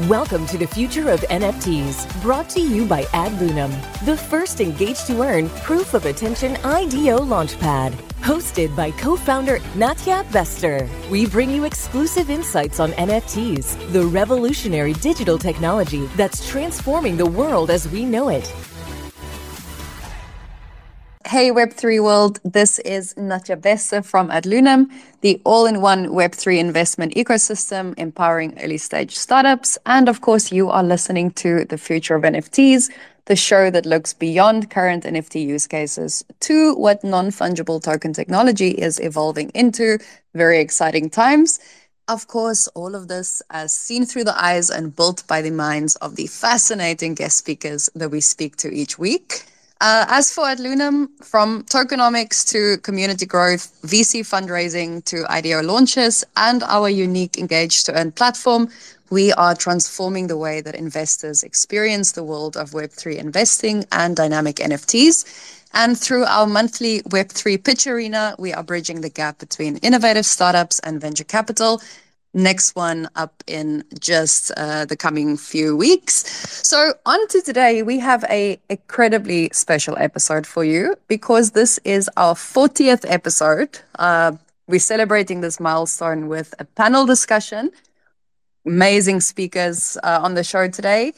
Welcome to the future of NFTs, brought to you by AdLunam, the first engage to earn proof of attention IDO launchpad. Hosted by co founder Nadja Bester, we bring you exclusive insights on NFTs, the revolutionary digital technology that's transforming the world as we know it. Hey Web3 world, this is Nadja Bester from AdLunam, the all-in-one Web3 investment ecosystem empowering early-stage startups. And of course, you are listening to The Future of NFTs, the show that looks beyond current NFT use cases to what non-fungible token technology is evolving into. Very exciting times. Of course, all of this as seen through the eyes and built by the minds of the fascinating guest speakers that we speak to each week. Uh, as for AdLunam, from tokenomics to community growth, VC fundraising to IDO launches, and our unique Engage to Earn platform, we are transforming the way that investors experience the world of Web3 investing and dynamic NFTs. And through our monthly Web3 pitch arena, we are bridging the gap between innovative startups and venture capital next one up in just uh, the coming few weeks. So on to today, we have a incredibly special episode for you because this is our 40th episode. Uh, we're celebrating this milestone with a panel discussion. Amazing speakers uh, on the show today,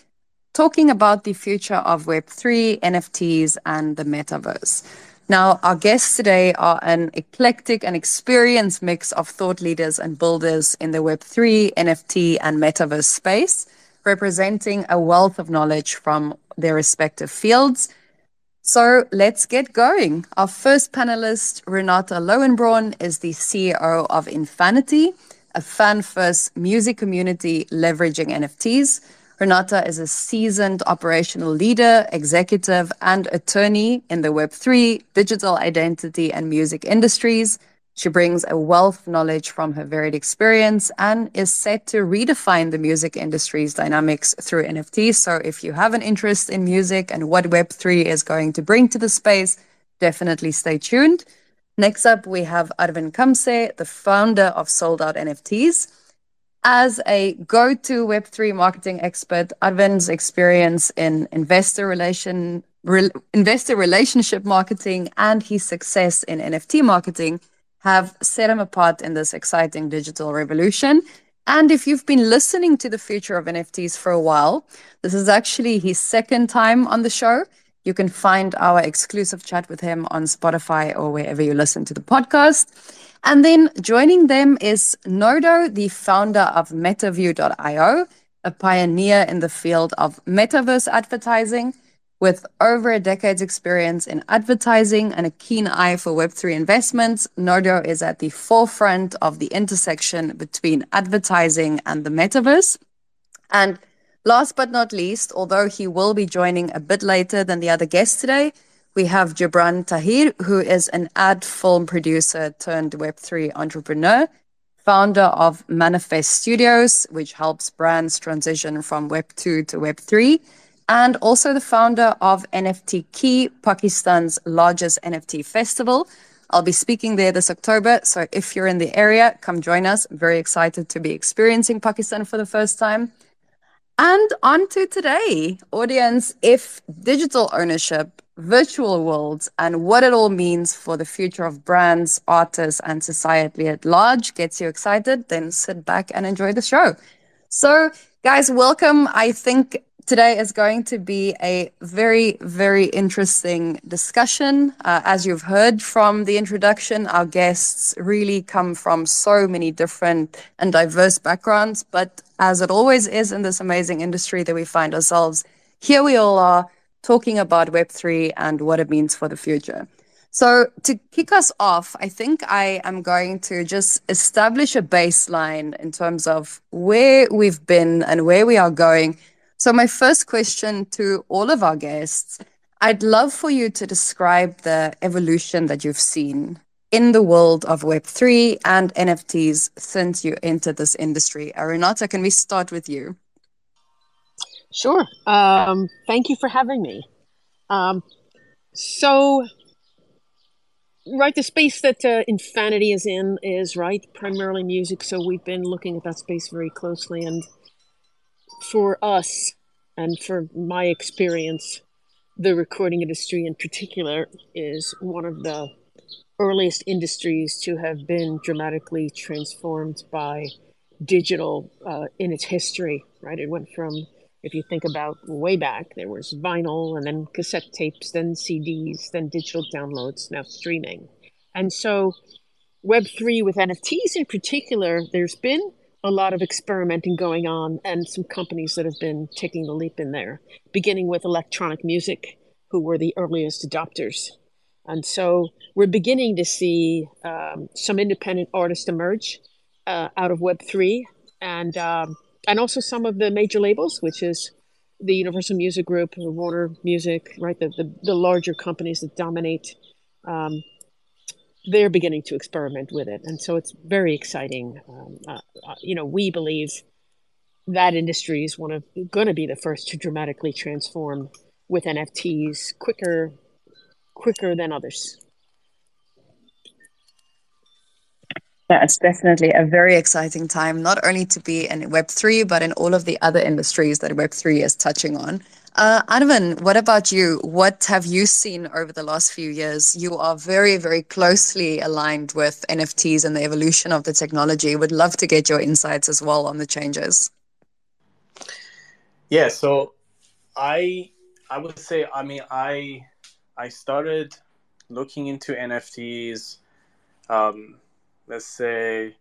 talking about the future of Web3, NFTs, and the metaverse. Now, our guests today are an eclectic and experienced mix of thought leaders and builders in the Web3, NFT, and metaverse space, representing a wealth of knowledge from their respective fields. So let's get going. Our first panelist, Renata Lowenbraun, is the CEO of Infanity, a fan first music community leveraging NFTs. Renata is a seasoned operational leader, executive, and attorney in the Web3, digital identity, and music industries. She brings a wealth of knowledge from her varied experience and is set to redefine the music industry's dynamics through NFTs. So, if you have an interest in music and what Web3 is going to bring to the space, definitely stay tuned. Next up, we have Arvin Khamseh, the founder of SoldoutNFTs. As a go to Web3 marketing expert, Arvin's experience in investor relation, re, investor relationship marketing and his success in NFT marketing have set him apart in this exciting digital revolution. And if you've been listening to the future of NFTs for a while, this is actually his second time on the show. You can find our exclusive chat with him on Spotify or wherever you listen to the podcast. And then joining them is Nodo, the founder of MetaViu.io, a pioneer in the field of metaverse advertising. With over a decade's experience in advertising and a keen eye for Web3 investments, Nodo is at the forefront of the intersection between advertising and the metaverse. And last but not least, although he will be joining a bit later than the other guests today, we have Gibran Tahir, who is an ad film producer turned Web3 entrepreneur, founder of Manifest Studios, which helps brands transition from Web2 to Web3, and also the founder of NFT Key, Pakistan's largest NFT festival. I'll be speaking there this October. So if you're in the area, come join us. I'm very excited to be experiencing Pakistan for the first time. And on to today, audience, if digital ownership virtual worlds and what it all means for the future of brands, artists, and society at large gets you excited, then sit back and enjoy the show. So, guys, welcome. I think today is going to be a very, very interesting discussion. Uh, as you've heard from the introduction, our guests really come from so many different and diverse backgrounds. But as it always is in this amazing industry that we find ourselves, here we all are talking about Web3 and what it means for the future. So, to kick us off, I think I am going to just establish a baseline in terms of where we've been and where we are going. So, my first question to all of our guests I'd love for you to describe the evolution that you've seen in the world of Web3 and NFTs since you entered this industry. Renata, can we start with you? Sure. Um, thank you for having me. Um, so, right, the space that uh, Infanity is in is right primarily music. So we've been looking at that space very closely, and for us and for my experience, the recording industry in particular is one of the earliest industries to have been dramatically transformed by digital uh, in its history, right? It went from, if you think about way back, there was vinyl and then cassette tapes, then CDs, then digital downloads, now streaming. And so, Web3 with NFTs in particular, there's been a lot of experimenting going on and some companies that have been taking the leap in there, beginning with electronic music, who were the earliest adopters. And so we're beginning to see um, some independent artists emerge uh, out of Web3 and, um, and also some of the major labels, which is the Universal Music Group, Warner Music, right? The, the, the larger companies that dominate um, they're beginning to experiment with it, and so it's very exciting. Um, uh, uh, you know, we believe that industry is one of going to be the first to dramatically transform with NFTs quicker, quicker than others. Yeah, it's definitely a very exciting time, not only to be in Web3, but in all of the other industries that Web3 is touching on. Uh, what about you? What have you seen over the last few years? You are very, very closely aligned with NFTs and the evolution of the technology. Would love to get your insights as well on the changes. Yeah, so I I would say I mean I I started looking into NFTs um, let's say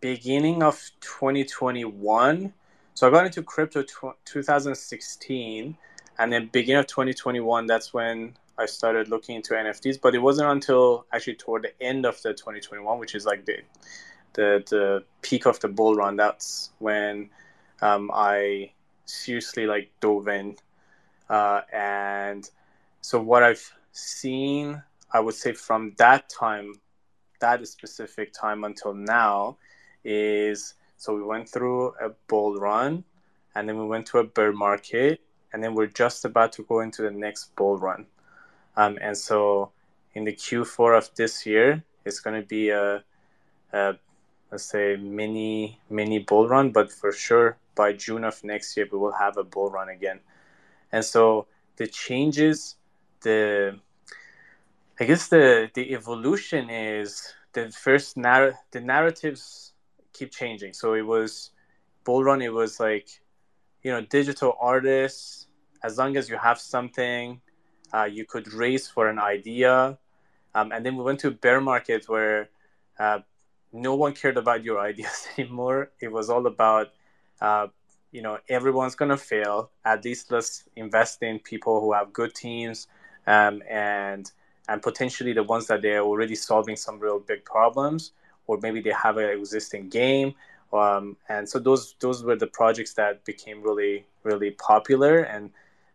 beginning of 2021 so I got into crypto tw- 2016, and then beginning of 2021, that's when I started looking into NFTs. But it wasn't until actually toward the end of the 2021, which is like the the, the peak of the bull run. That's when um, I seriously like dove in, uh, and so what I've seen, I would say from that time, that specific time until now, is so we went through a bull run, and then we went to a bear market, and then we're just about to go into the next bull run. Um, and so in the Q4 of this year, it's going to be a, a let's say mini mini bull run, but for sure by June of next year we will have a bull run again. And so the changes, the I guess the the evolution is the first narr- the narratives keep changing. So it was Bull Run. It was like you know digital artists. As long as you have something, uh, you could race for an idea. Um, and then we went to bear market where uh, no one cared about your ideas anymore. It was all about uh, you know everyone's gonna fail. At least let's invest in people who have good teams um, and and potentially the ones that they're already solving some real big problems or maybe they have an existing game. Um, and so those those were the projects that became really really popular, and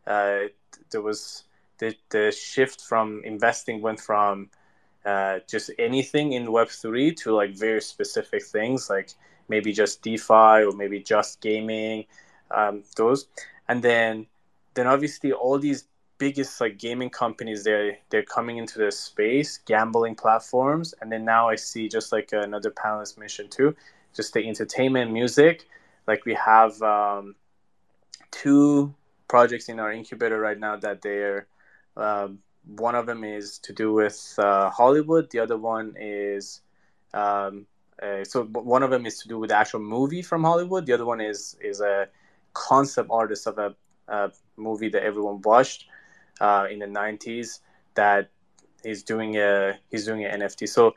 uh, there was the the shift from investing went from uh, just anything in Web three to like very specific things like maybe just DeFi or maybe just gaming, um, those, and then then obviously all these biggest like gaming companies they're they're coming into the space gambling platforms and then now i see just like another panelist mentioned too just the entertainment music. Like we have um, two projects in our incubator right now that they're um, one of them is to do with uh, hollywood. The other one is um, uh, so one of them is to do with the actual movie from hollywood. The other one is is a concept artist of a, a movie that everyone watched uh, in the 90s that he's doing a he's doing an NFT. So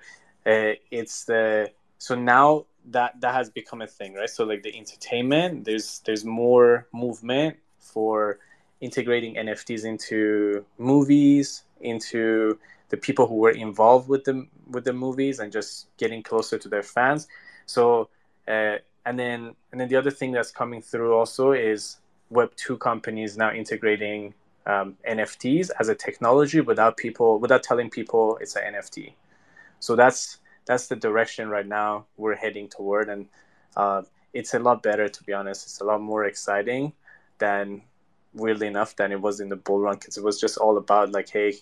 uh, it's the so now that that has become a thing, right? So like the entertainment, there's there's more movement for integrating NFTs into movies, into the people who were involved with the with the movies, and just getting closer to their fans. So uh, and then and then the other thing that's coming through also is Web two companies now integrating um, NFTs as a technology without people without telling people it's an NFT. So that's that's the direction right now we're heading toward, and uh, it's a lot better to be honest. It's a lot more exciting than weirdly enough than it was in the bull run because it was just all about like hey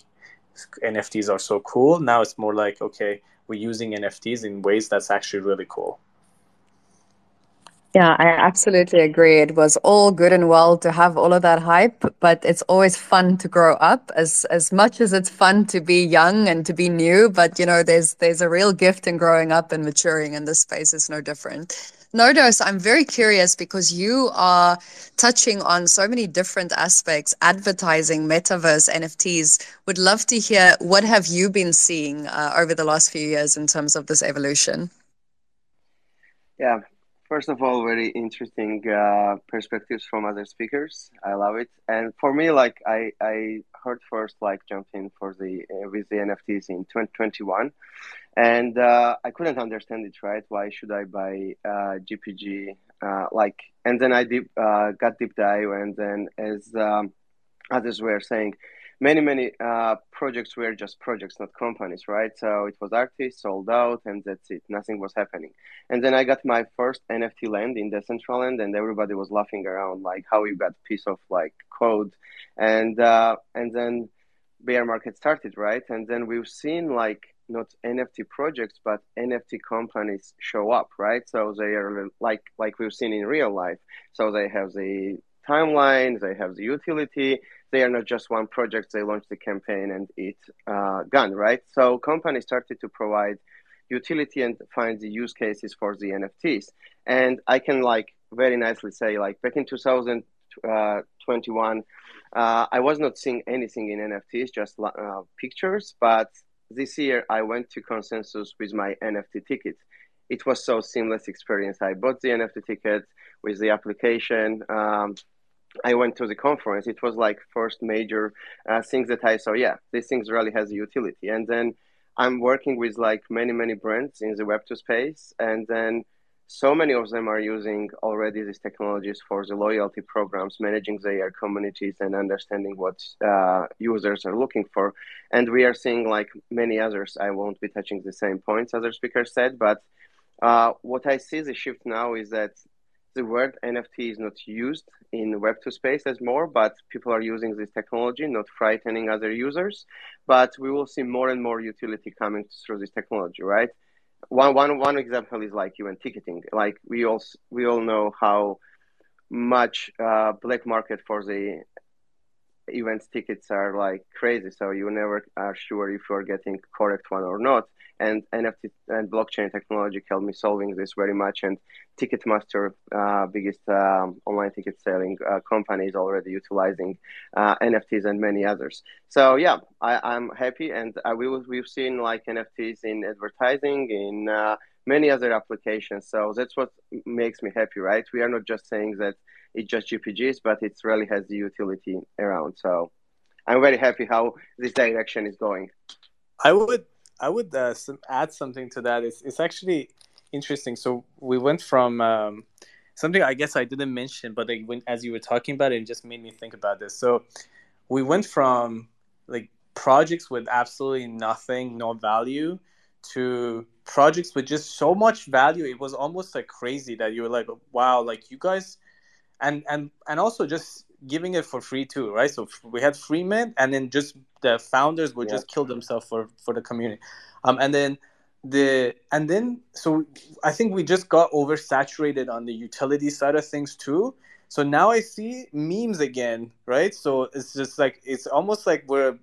NFTs are so cool. Now it's more like okay we're using NFTs in ways that's actually really cool. Yeah, I absolutely agree. It was all good and well to have all of that hype, but it's always fun to grow up as as much as it's fun to be young and to be new, but you know, there's there's a real gift in growing up and maturing and this space is no different. Nodos, I'm very curious because you are touching on so many different aspects, advertising, metaverse, NFTs. Would love to hear what have you been seeing uh, over the last few years in terms of this evolution? Yeah, first of all, very interesting uh, perspectives from other speakers. I love it. And for me, like I, I heard first like jump in for the uh, with the NFTs in 2021, and uh, I couldn't understand it. Right? Why should I buy uh, JPG? Uh, like, and then I deep uh, got deep dive, and then as um, others were saying, many many uh, projects were just projects not companies right? So it was artists sold out and that's it. Nothing was happening. And then i got my first nft land in decentraland and everybody was laughing around like how you got piece of like code. And uh, and then bear market started right? And then we've seen like not nft projects but nft companies show up right? So they are like like we've seen in real life. So they have the timeline they have the utility they are not just one project. They launched the campaign and it uh, gone right. So companies started to provide utility and find the use cases for the NFTs. And I can like very nicely say like back in 2021, uh, I was not seeing anything in NFTs, just uh, pictures. But this year I went to consensus with my NFT ticket. It was so seamless experience. I bought the NFT ticket with the application. Um, I went to the conference, it was like first major uh, things that I saw. Yeah, these things really has a utility. And then I'm working with like many many brands in the Web2 space, and then so many of them are using already these technologies for the loyalty programs, managing their communities and understanding what uh, users are looking for. And we are seeing like many others. I won't be touching the same points other speakers said, but uh, what I see the shift now is that the word NFT is not used in Web2 space as more, but people are using this technology, not frightening other users. But we will see more and more utility coming through this technology, right? One, one, one example is like event ticketing. Like we all, we all know how much uh, black market for the events tickets are like crazy. So you never are sure if you're getting correct one or not and NFT and blockchain technology helped me solving this very much. And Ticketmaster, uh, biggest um, online ticket selling uh, company, is already utilizing uh, NFTs and many others. So yeah, I, am happy, and uh, we we've seen like NFTs in advertising in uh, many other applications. So that's what makes me happy, right? We are not just saying that it's just JPGs, but it really has the utility around. So I'm very happy how this direction is going. I would I would uh, some, add something to that. It's it's actually interesting. So we went from um, something I guess I didn't mention, but as you were talking about it, it just made me think about this. So we went from like projects with absolutely nothing, no value, to projects with just so much value. It was almost like crazy that you were like, wow, like you guys, and and and also just giving it for free too, right? So we had free mint, and then just the founders would yeah. just kill themselves for for the community, um, and then the and then so I think we just got oversaturated on the utility side of things too. So now I see memes again, right? So it's just like it's almost like we're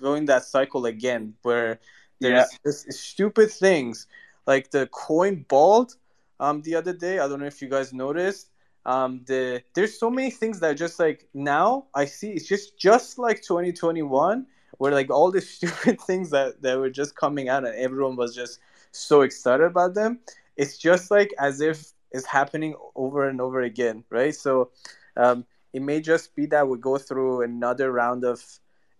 going that cycle again, where there's yeah. this stupid things like the coin bald um, the other day. I don't know if you guys noticed um the there's so many things that just like now i see it's just just like 2021 where like all the stupid things that that were just coming out and everyone was just so excited about them. It's just like as if it's happening over and over again right? So um it may just be that we go through another round of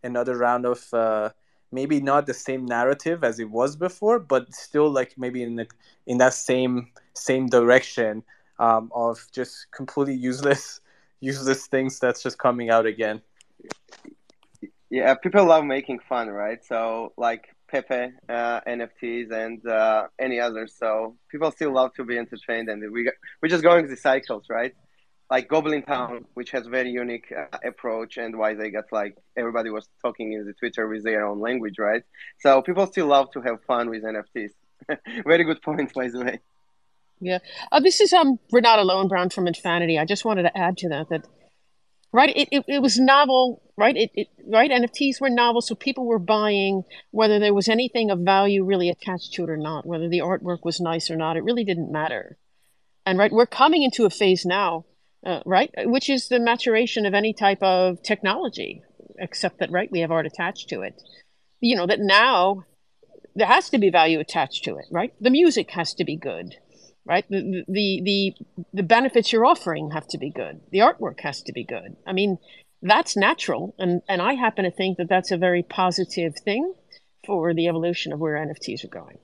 another round of uh maybe not the same narrative as it was before but still like maybe in the in that same same direction um, of just completely useless useless things that's just coming out again. Yeah, people love making fun, right? So like Pepe, uh, NFTs, and uh, any others. So people still love to be entertained, and we we're just going the cycles, right? Like Goblin Town, which has very unique uh, approach, and why they got like everybody was talking in the Twitter with their own language, right? So people still love to have fun with NFTs. very good point, by the way. Yeah. Uh, this is um Renata Lowenbraun from Infanity. I just wanted to add to that that right it, it, it was novel right? It, it right? Nfts were novel so people were buying whether there was anything of value really attached to it or not whether the artwork was nice or not. It really didn't matter. And right we're coming into a phase now uh, right which is the maturation of any type of technology except that right we have art attached to it. You know that now there has to be value attached to it right? The music has to be good right? The, the, the, the benefits you're offering have to be good. The artwork has to be good. I mean, that's natural. And, and I happen to think that that's a very positive thing for the evolution of where NFTs are going.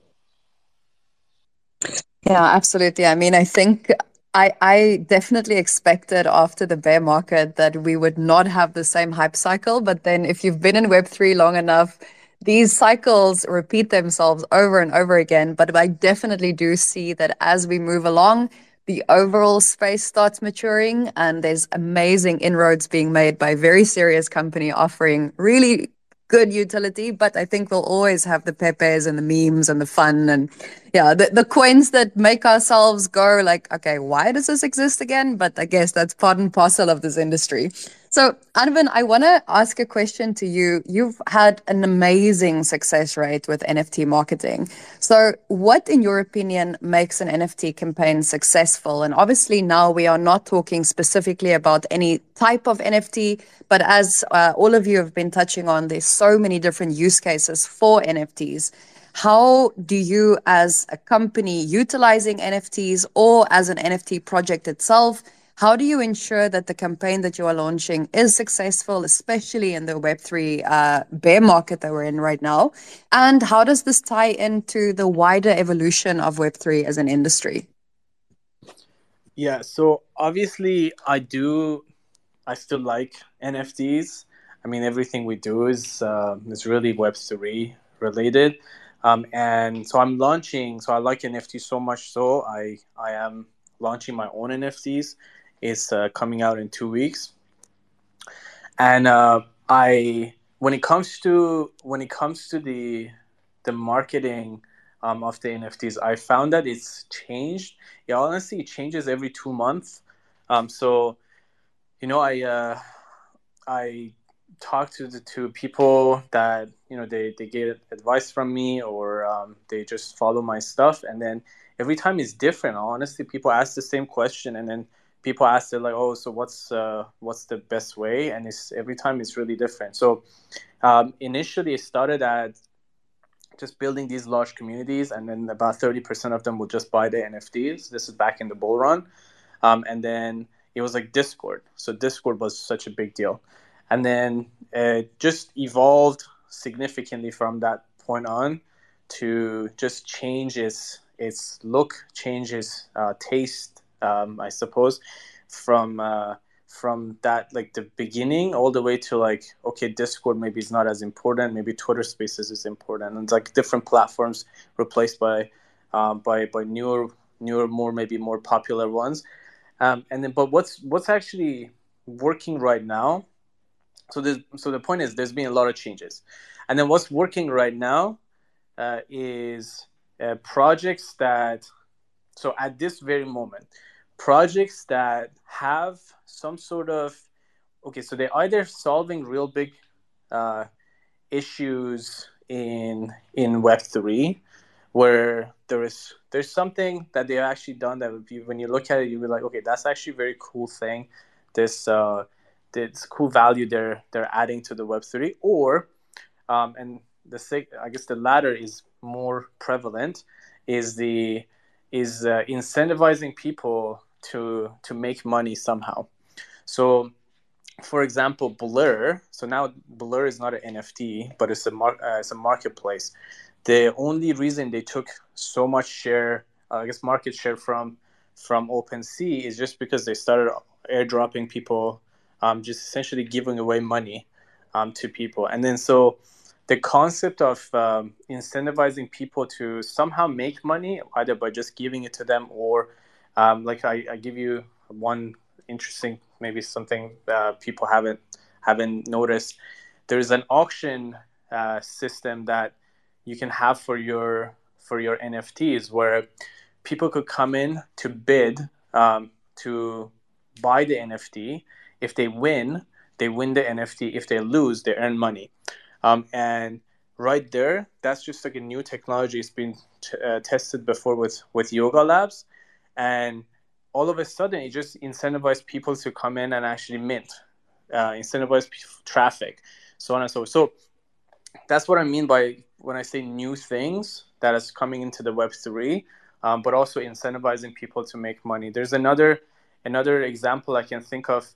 Yeah, absolutely. I mean, I think I, I definitely expected after the bear market that we would not have the same hype cycle. But then if you've been in Web3 long enough, these cycles repeat themselves over and over again. But I definitely do see that as we move along, the overall space starts maturing and there's amazing inroads being made by very serious company offering really good utility, but I think we'll always have the pepes and the memes and the fun and yeah, the, the coins that make ourselves go like, okay, why does this exist again? But I guess that's part and parcel of this industry. So, Arvin, I want to ask a question to you. You've had an amazing success rate with NFT marketing. So, what, in your opinion, makes an NFT campaign successful? And obviously, now we are not talking specifically about any type of NFT, but as uh, all of you have been touching on, there's so many different use cases for NFTs. How do you, as a company utilizing NFTs or as an NFT project itself, how do you ensure that the campaign that you are launching is successful, especially in the Web3 uh, bear market that we're in right now? And how does this tie into the wider evolution of Web3 as an industry? Yeah, so obviously, I do, I still like NFTs. I mean, everything we do is uh, is really Web3 related. Um, and so I'm launching. So I like NFT so much so I I am launching my own NFTs is uh, coming out in two weeks, and uh, I when it comes to when it comes to the the marketing um, of the NFTs, I found that it's changed. Yeah, honestly, it changes every two months. Um, so, you know, I uh, I talk to the to people that you know they they get advice from me or um, they just follow my stuff, and then every time is different. Honestly, people ask the same question, and then people ask it like, oh, so what's uh, what's the best way? And it's every time it's really different. So um, initially, it started at just building these large communities, and then about thirty percent of them will just buy the NFTs. This is back in the bull run, um, and then it was like Discord. So Discord was such a big deal, and then it just evolved significantly from that point on to just change its its look, change its uh, taste, um, I suppose, from uh, from that like the beginning all the way to like okay, Discord maybe is not as important, maybe Twitter Spaces is important, and like different platforms replaced by um, by by newer newer more maybe more popular ones, um, and then but what's what's actually working right now? So there's so the point is there's been a lot of changes, and then what's working right now uh, is uh, projects that so at this very moment projects that have some sort of okay so they're either solving real big uh, issues in in web 3 where there is there's something that they've actually done that when you look at it you'll be like okay that's actually a very cool thing. This uh this cool value they're they're adding to the web 3 or um, and the i guess the latter is more prevalent is the is uh, incentivizing people to to make money somehow. So, for example, Blur. So now Blur is not an NFT, but it's a mar- uh, it's a marketplace. The only reason they took so much share, uh, I guess, market share from from OpenSea is just because they started airdropping people, um, just essentially giving away money um, to people, and then so the concept of um, incentivizing people to somehow make money either by just giving it to them or um, like I, I, give you one interesting, maybe something uh, people haven't haven't noticed. There's an auction uh, system that you can have for your for your NFTs where people could come in to bid um, to buy the NFT. If they win, they win the NFT. If they lose, they earn money. Um, and right there, that's just like a new technology. It's been t- uh, tested before with with Yuga Labs, and all of a sudden, it just incentivized people to come in and actually mint, uh, incentivize traffic, so on and so. forth. So that's what I mean by when I say new things that is coming into the Web three, um, but also incentivizing people to make money. There's another another example I can think of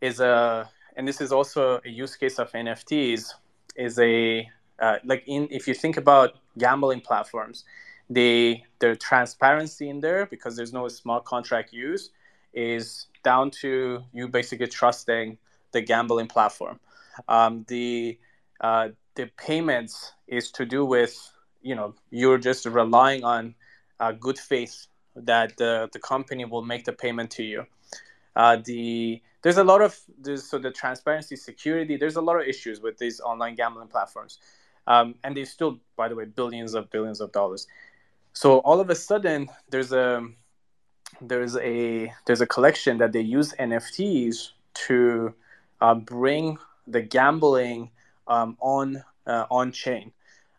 is a, and this is also a use case of NFTs, is a uh, like in if you think about gambling platforms, the the transparency in there because there's no smart contract use is down to you basically trusting the gambling platform. Um, the uh, the payments is to do with you know you're just relying on uh, good faith that the, the company will make the payment to you. Uh, the there's a lot of so the transparency, security. There's a lot of issues with these online gambling platforms, um, and they still, by the way, billions of billions of dollars. So all of a sudden, there's a there's a there's a collection that they use NFTs to uh, bring the gambling um, on uh, on chain,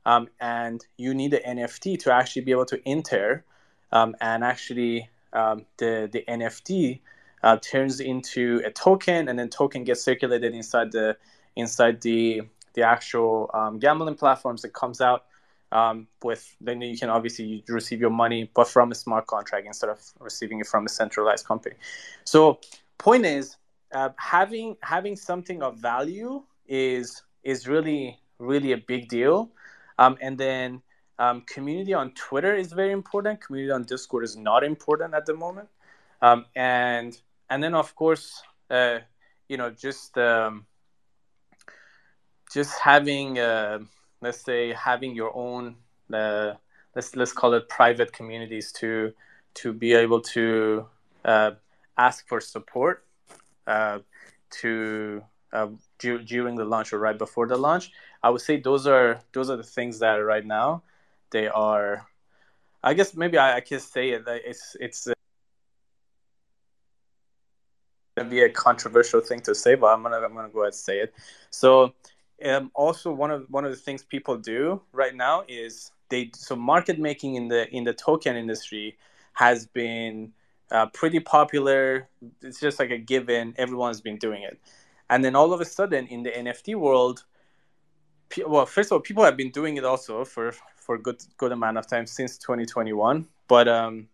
um, and you need an NFT to actually be able to enter um, and actually um, the the NFT uh, turns into a token, and then token gets circulated inside the inside the the actual um, gambling platforms. It comes out um, with then you can obviously receive your money, but from a smart contract instead of receiving it from a centralized company. So point is uh, having having something of value is is really really a big deal, um, and then um, community on Twitter is very important. Community on Discord is not important at the moment. Um, and and then of course, uh, you know, just um, just having uh, let's say having your own uh, let's let's call it private communities to to be able to uh, ask for support uh, to uh, du- during the launch or right before the launch. I would say those are those are the things that right now they are. I guess maybe I, I can say it. It's it's uh, be a controversial thing to say, but I'm gonna I'm gonna go ahead and say it. So, um, also one of one of the things people do right now is they so market making in the in the token industry has been uh, pretty popular. It's just like a given. Everyone's been doing it, and then all of a sudden in the NFT world, well, first of all, people have been doing it also for for good good amount of time since 2021. But um,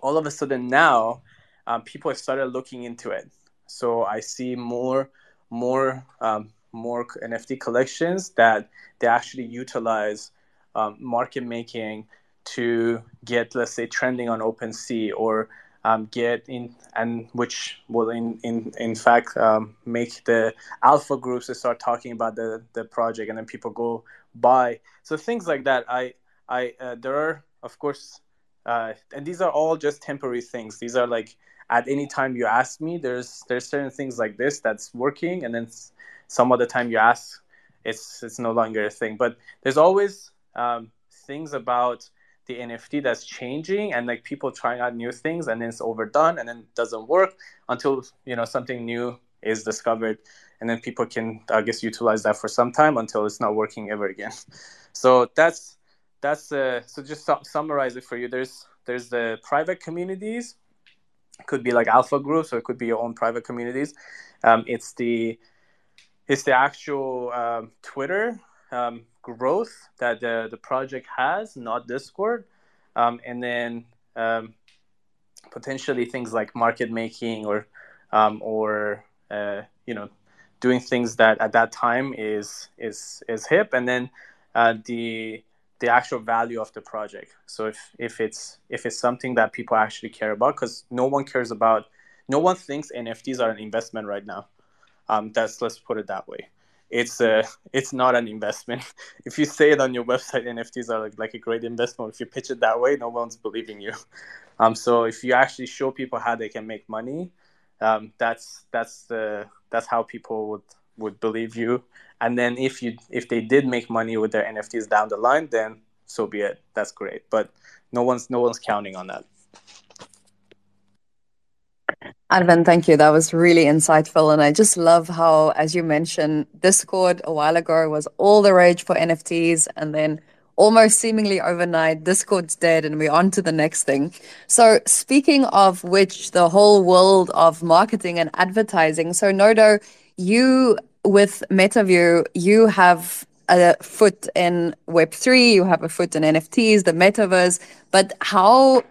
all of a sudden now, um, people have started looking into it. So I see more more um, more NFT collections that they actually utilize um, market making to get let's say trending on OpenSea or um, get in and which will in in in fact um, make the alpha groups to start talking about the the project and then people go buy. So things like that i i uh, there are of course uh, and these are all just temporary things. These are like at any time you ask me there's there's certain things like this that's working and then some other time you ask it's it's no longer a thing but there's always um, things about the NFT that's changing and like people trying out new things and then it's overdone and then it doesn't work until you know something new is discovered and then people can I guess utilize that for some time until it's not working ever again. So that's that's uh, so just su- summarize it for you. There's there's the private communities, it could be like alpha groups or it could be your own private communities. Um, it's the it's the actual um, Twitter um, growth that the, the project has, not Discord. Um, and then um, potentially things like market making or um, or uh, you know doing things that at that time is is is hip. And then uh, the the actual value of the project. So if if it's if it's something that people actually care about because no one cares about no one thinks nfts are an investment right now um, that's let's put it that way. It's a it's not an investment. If you say it on your website nfts are like, like a great investment. If you pitch it that way no one's believing you. Um, so if you actually show people how they can make money um, that's that's the that's how people would would believe you. And then if you if they did make money with their nfts down the line then so be it. That's great. But no one's no one's counting on that. Arvin, thank you. That was really insightful. And I just love how, as you mentioned, Discord a while ago was all the rage for NFTs. And then almost seemingly overnight, Discord's dead and we're on to the next thing. So, speaking of which, the whole world of marketing and advertising. So, Nodo, you with MetaViu, you have a foot in Web3, you have a foot in NFTs, the metaverse. But how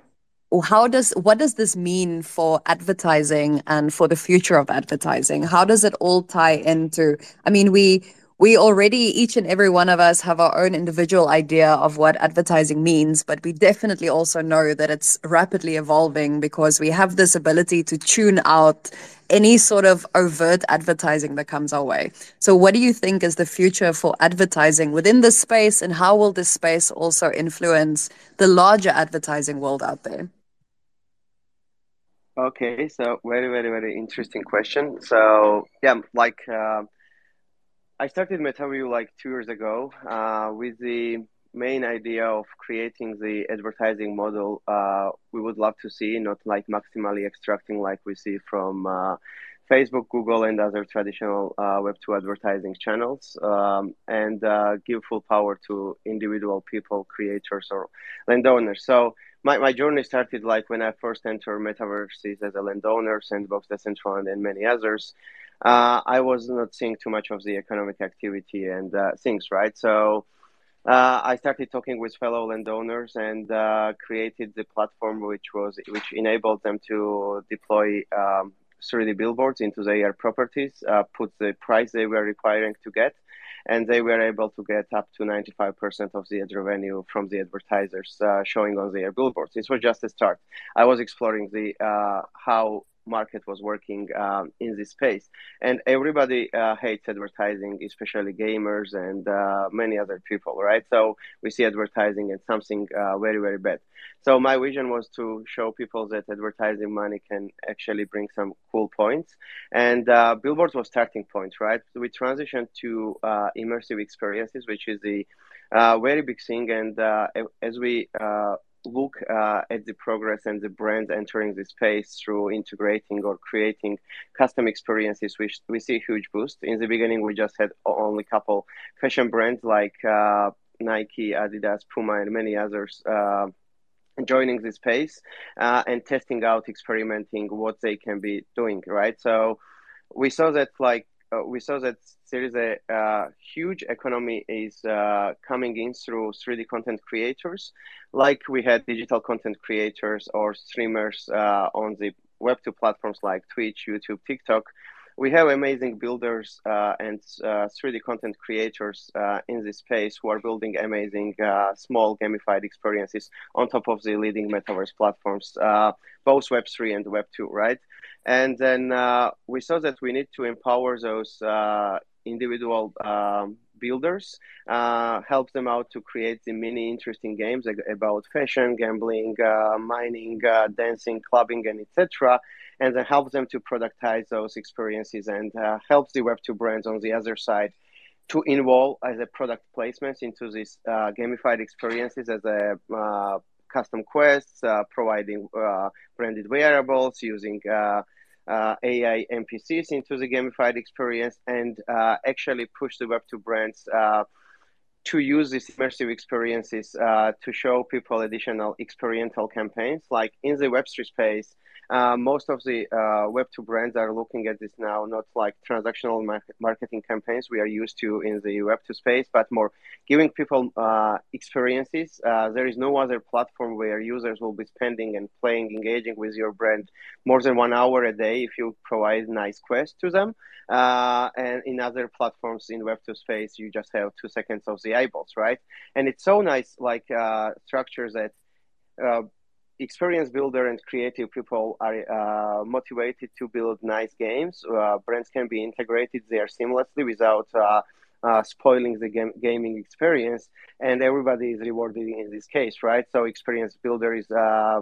how does what does this mean for advertising and for the future of advertising? How does it all tie into i mean we we already each and every one of us have our own individual idea of what advertising means but we definitely also know that it's rapidly evolving because we have this ability to tune out any sort of overt advertising that comes our way. So what do you think is the future for advertising within this space and how will this space also influence the larger advertising world out there Okay, so very, very, very interesting question. So yeah, like uh, I started MetaViu like two years ago uh, with the main idea of creating the advertising model uh, we would love to see, not like maximally extracting like we see from uh, Facebook, Google, and other traditional uh, Web2 advertising channels, um, and uh, give full power to individual people, creators, or landowners. So my, my journey started like when I first entered metaverses as a landowner, Sandbox, Decentraland, and many others. Uh, I was not seeing too much of the economic activity and uh, things, right? So uh, I started talking with fellow landowners and uh, created the platform which was which enabled them to deploy um, 3D billboards into their properties, uh, put the price they were requiring to get, and they were able to get up to 95% of the ad revenue from the advertisers uh, showing on their billboards. This was just a start. I was exploring the uh, how market was working um, in this space. And everybody uh, hates advertising, especially gamers and uh, many other people, right? So we see advertising as something uh, very, very bad. So my vision was to show people that advertising money can actually bring some cool points. And uh, billboards was starting point, right? We transitioned to uh, immersive experiences, which is the uh, very big thing. And as we look uh, at the progress and the brands entering the space through integrating or creating custom experiences, we, we see a huge boost. In the beginning, we just had only a couple fashion brands like uh, Nike, Adidas, Puma, and many others. Uh, joining the space uh, and testing out experimenting what they can be doing right so we saw that like uh, we saw that there is a uh, huge economy is uh, coming in through 3D content creators, like we had digital content creators or streamers uh, on the Web2 platforms like Twitch, YouTube, TikTok. We have amazing builders uh, and 3D uh, content creators in this space who are building amazing small gamified experiences on top of the leading metaverse platforms, both Web3 and Web2, right? And then uh, we saw that we need to empower those uh, individual um, builders, uh, help them out to create the many interesting games about fashion, gambling, uh, mining, uh, dancing, clubbing, and etc. And then help them to productize those experiences and uh, help the Web2 brands on the other side to involve as a product placements into these gamified experiences as a custom quests, uh, providing uh, branded wearables, using uh, AI NPCs into the gamified experience, and actually push the Web2 brands to use these immersive experiences uh, to show people additional experiential campaigns. Like in the Web3 space, uh, most of the uh, Web2 brands are looking at this now, not like transactional marketing campaigns we are used to in the Web2 space, but more giving people uh, experiences. Uh, there is no other platform where users will be spending and playing, engaging with your brand more than one hour a day if you provide nice quest to them. Uh, and in other platforms in Web2 space, you just have two seconds of the eyeballs, right? And it's so nice, like structures that experience builder and creative people are uh, motivated to build nice games. Uh, brands can be integrated there seamlessly without uh, uh spoiling the game, gaming experience, and everybody is rewarded in this case, right? So, experience builder is uh,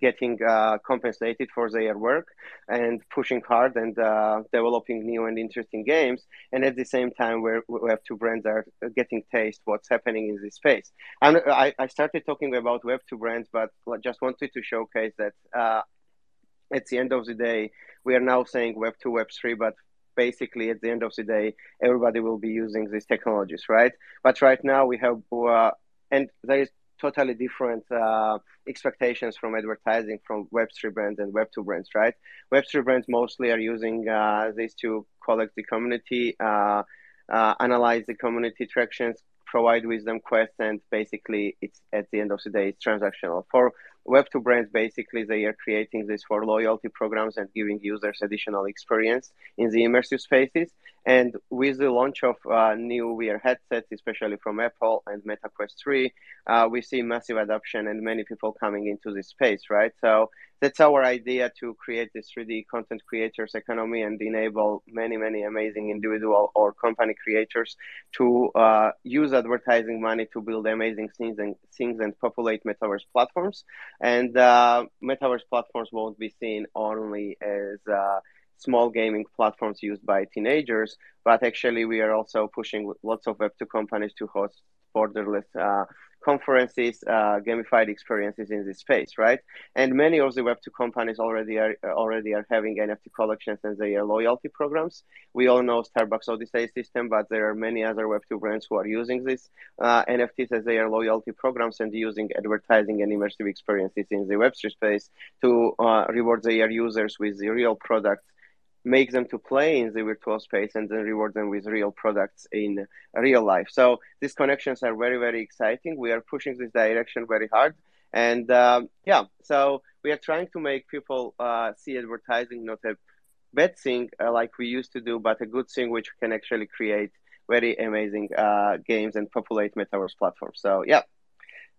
getting uh, compensated for their work and pushing hard and uh, developing new and interesting games. And at the same time, we Web2 brands are getting taste what's happening in this space. And I, I started talking about Web2 brands, but just wanted to showcase that uh, at the end of the day, we are now saying Web2, Web3, but basically at the end of the day, everybody will be using these technologies, right? But right now we have, uh, and there is totally different uh, expectations from advertising from Web3 brands and Web2 brands, right? Web3 brands mostly are using uh, to collect the community, uh, uh, analyze the community tractions, provide wisdom quests, and basically it's at the end of the day, it's transactional. For Web2 brands, basically, they are creating this for loyalty programs and giving users additional experience in the immersive spaces. And with the launch of uh, new VR headsets, especially from Apple and Meta Quest 3, uh, we see massive adoption and many people coming into this space, right? So that's our idea to create this 3D content creators economy and enable many, many amazing individual or company creators to uh, use advertising money to build amazing things and things and populate metaverse platforms. And uh, metaverse platforms won't be seen only as uh, small gaming platforms used by teenagers, but actually we are also pushing lots of Web2 companies to host borderless uh, conferences, uh, gamified experiences in this space, right? And many of the Web2 companies already are already are having NFT collections and their loyalty programs. We all know Starbucks Odyssey system, but there are many other Web2 brands who are using this uh, NFTs as their loyalty programs and using advertising and immersive experiences in the Web3 space to uh, reward their users with the real products make them to play in the virtual space and then reward them with real products in real life. So these connections are very, very exciting. We are pushing this direction very hard. And um, yeah, so we are trying to make people uh, see advertising not a bad thing uh, like we used to do, but a good thing which can actually create very amazing uh, games and populate metaverse platforms. So yeah,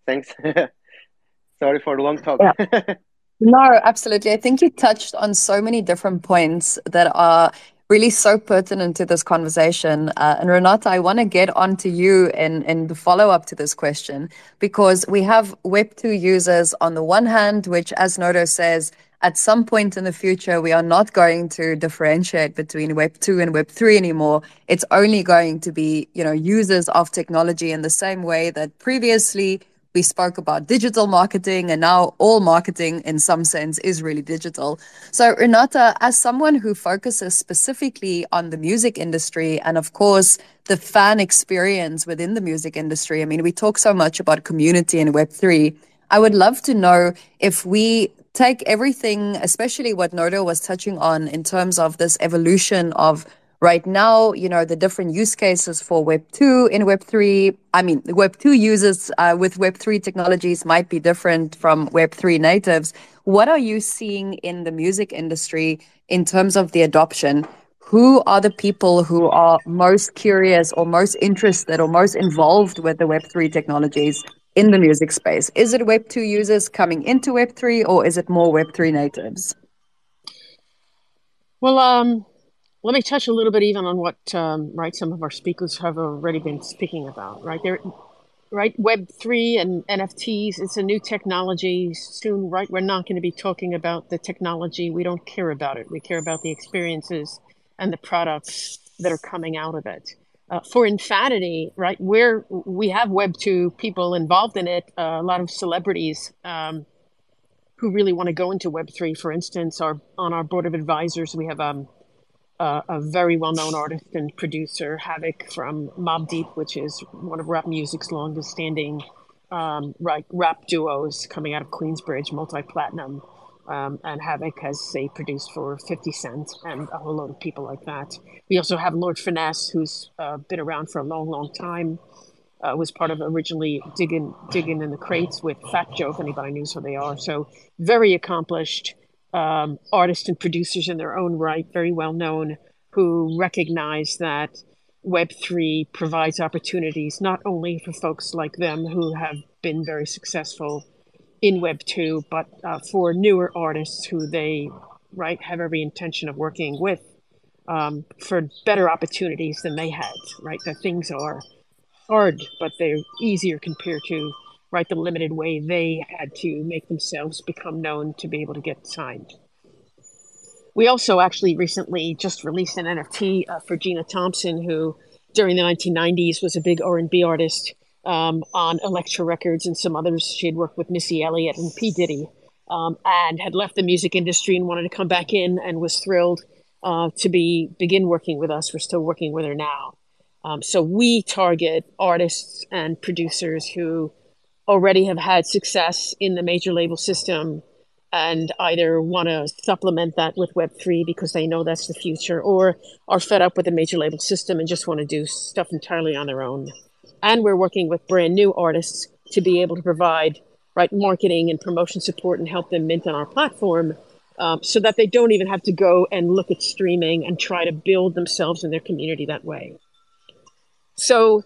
thanks. Sorry for the long talk. Yeah. No, absolutely. I think you touched on so many different points that are really so pertinent to this conversation. Uh, and Renata, I want to get on to you and, and the follow up to this question because we have Web2 users on the one hand, which, as Nodo says, at some point in the future, we are not going to differentiate between Web 2 and Web 3 anymore. It's only going to be, you know, users of technology in the same way that previously we spoke about digital marketing, and now all marketing, in some sense, is really digital. So, Renata, as someone who focuses specifically on the music industry and, of course, the fan experience within the music industry, I mean, we talk so much about community in Web3. I would love to know if we take everything, especially what Nodo was touching on in terms of this evolution of Right now, you know, the different use cases for Web 2 in Web 3, I mean, Web 2 users uh, with Web 3 technologies might be different from Web 3 natives. What are you seeing in the music industry in terms of the adoption? Who are the people who are most curious or most interested or most involved with the Web 3 technologies in the music space? Is it Web 2 users coming into Web 3 or is it more Web 3 natives? Well, um, let me touch a little bit even on what um, right some of our speakers have already been speaking about. Right there, right Web three and NFTs. It's a new technology. Soon, right, we're not going to be talking about the technology. We don't care about it. We care about the experiences and the products that are coming out of it. Uh, for Infanity, right, where we have Web two people involved in it, uh, a lot of celebrities. Um, who really want to go into Web three, for instance, are on our board of advisors. We have um, uh, a very well-known artist and producer, Havoc from Mobb Deep, which is one of rap music's longest-standing um, rap, duos coming out of Queensbridge, multi-platinum. Um, and Havoc has, say, produced for 50 Cent and a whole load of people like that. We also have Lord Finesse, who's uh, been around for a long, long time. Uh, was part of originally digging digging in the crates with Fat Joe, if anybody knows who they are. So very accomplished um, artists and producers in their own right, very well known, who recognize that Web3 provides opportunities not only for folks like them who have been very successful in Web2, but uh, for newer artists who they right have every intention of working with um, for better opportunities than they had. Right, that things are hard, but they're easier compared to right? The limited way they had to make themselves become known to be able to get signed. We also actually recently just released an NFT uh, for Gina Thompson, who during the 1990s was a big R&B artist um, on Elektra Records and some others. She had worked with Missy Elliott and P. Diddy um, and had left the music industry and wanted to come back in and was thrilled uh, to be begin working with us. We're still working with her now. Um, so we target artists and producers who already have had success in the major label system and either want to supplement that with Web3 because they know that's the future or are fed up with the major label system and just want to do stuff entirely on their own. And we're working with brand new artists to be able to provide right marketing and promotion support and help them mint on our platform um, so that they don't even have to go and look at streaming and try to build themselves and their community that way. So,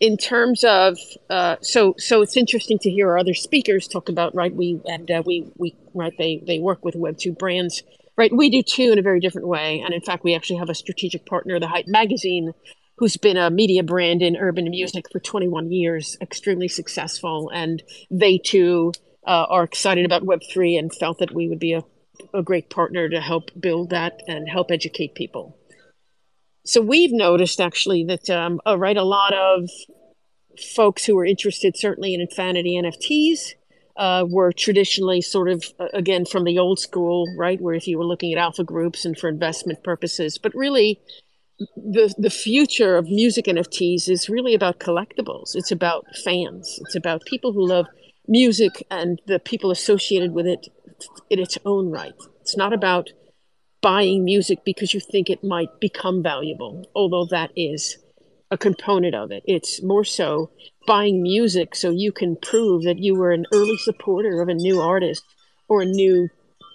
in terms of uh, so so it's interesting to hear our other speakers talk about right we and uh, we we right they they work with Web two brands right? We do too in a very different way. And in fact we actually have a strategic partner the Hype magazine who's been a media brand in urban music for 21 years extremely successful. And they too uh, are excited about Web three and felt that we would be a a great partner to help build that and help educate people. So we've noticed actually that um, uh, right a lot of folks who are interested certainly in Infanity NFTs uh, were traditionally sort of uh, again from the old school, right? Where if you were looking at alpha groups and for investment purposes, but really the the future of music NFTs is really about collectibles. It's about fans. It's about people who love music and the people associated with it in its own right. It's not about buying music because you think it might become valuable, although that is a component of it. It's more so buying music so you can prove that you were an early supporter of a new artist or a new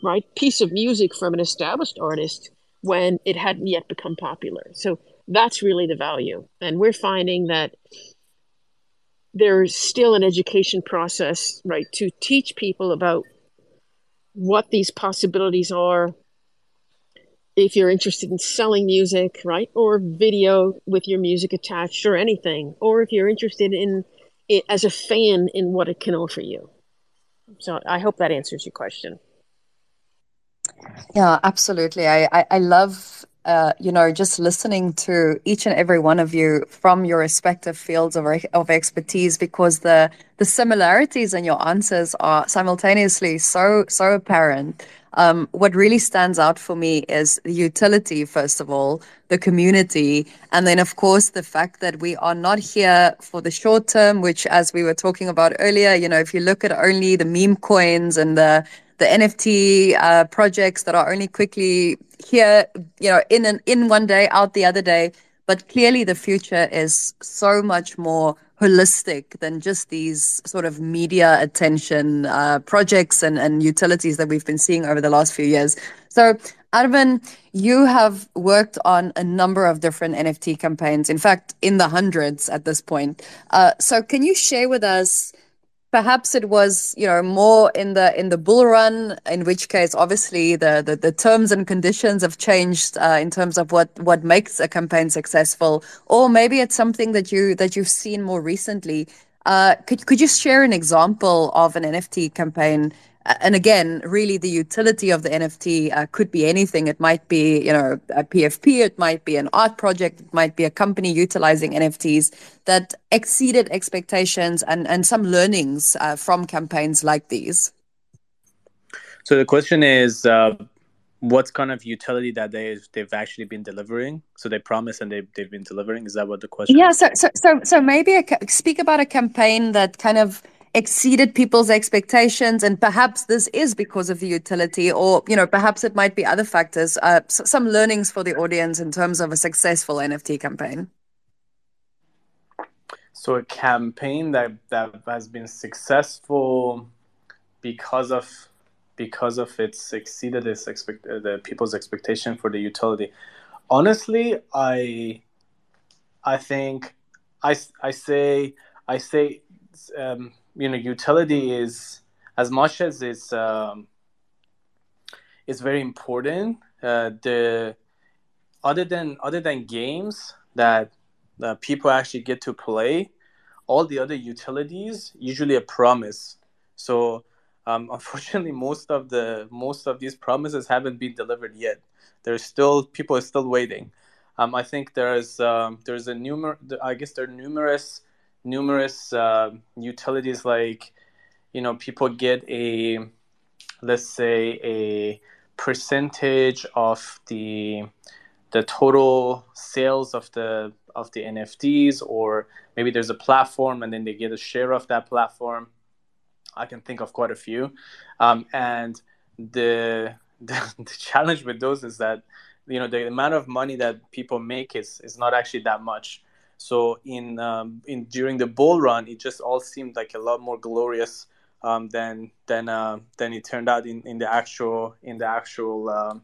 right piece of music from an established artist when it hadn't yet become popular. So that's really the value. And we're finding that there's still an education process, right, to teach people about what these possibilities are if you're interested in selling music, right, or video with your music attached or anything, or if you're interested in it as a fan in what it can offer you. So I hope that answers your question. Yeah, absolutely. I, I, I love uh, you know, just listening to each and every one of you from your respective fields of, of expertise, because the the similarities in your answers are simultaneously so so apparent. Um, what really stands out for me is the utility, first of all, the community, and then, of course, the fact that we are not here for the short term, which, as we were talking about earlier, you know, if you look at only the meme coins and the the NFT uh, projects that are only quickly here, you know, in an, in one day, out the other day. But clearly, the future is so much more holistic than just these sort of media attention uh, projects and, and utilities that we've been seeing over the last few years. So, Arvin, you have worked on a number of different NFT campaigns, in fact, in the hundreds at this point. Uh, so, can you share with us? Perhaps it was you know more in the in the bull run in which case obviously the the, the terms and conditions have changed uh, in terms of what what makes a campaign successful. Or maybe it's something that you that you've seen more recently. Uh, could could you share an example of an NFT campaign and again, really the utility of the NFT uh, could be anything. It might be, you know, a PFP, it might be an art project, it might be a company utilizing NFTs that exceeded expectations and, and some learnings uh, from campaigns like these. So the question is, uh, what kind of utility that they they've actually been delivering? So they promise and they they've been delivering. Is that what the question? Yeah. Is? So so so so maybe a, speak about a campaign that kind of exceeded people's expectations and perhaps this is because of the utility or you know perhaps it might be other factors uh, some learnings for the audience in terms of a successful nft campaign. So a campaign that that has been successful because of because of its exceeded its expect uh, the people's expectation for the utility. Honestly i i think i i say i say um, you know utility is as much as it's um, it's very important uh, the other than other than games that that people actually get to play all the other utilities usually a promise. So um, unfortunately, most of the most of these promises haven't been delivered yet. There's still people are still waiting. Um, I think there's um, there's a numer I guess there are numerous numerous uh, utilities like you know people get a let's say a percentage of the the total sales of the of the NFTs or maybe there's a platform and then they get a share of that platform. I can think of quite a few, um, and the, the the challenge with those is that you know the amount of money that people make is is not actually that much. So in um, in during the bull run, it just all seemed like a lot more glorious um, than than uh, than it turned out in, in the actual in the actual um,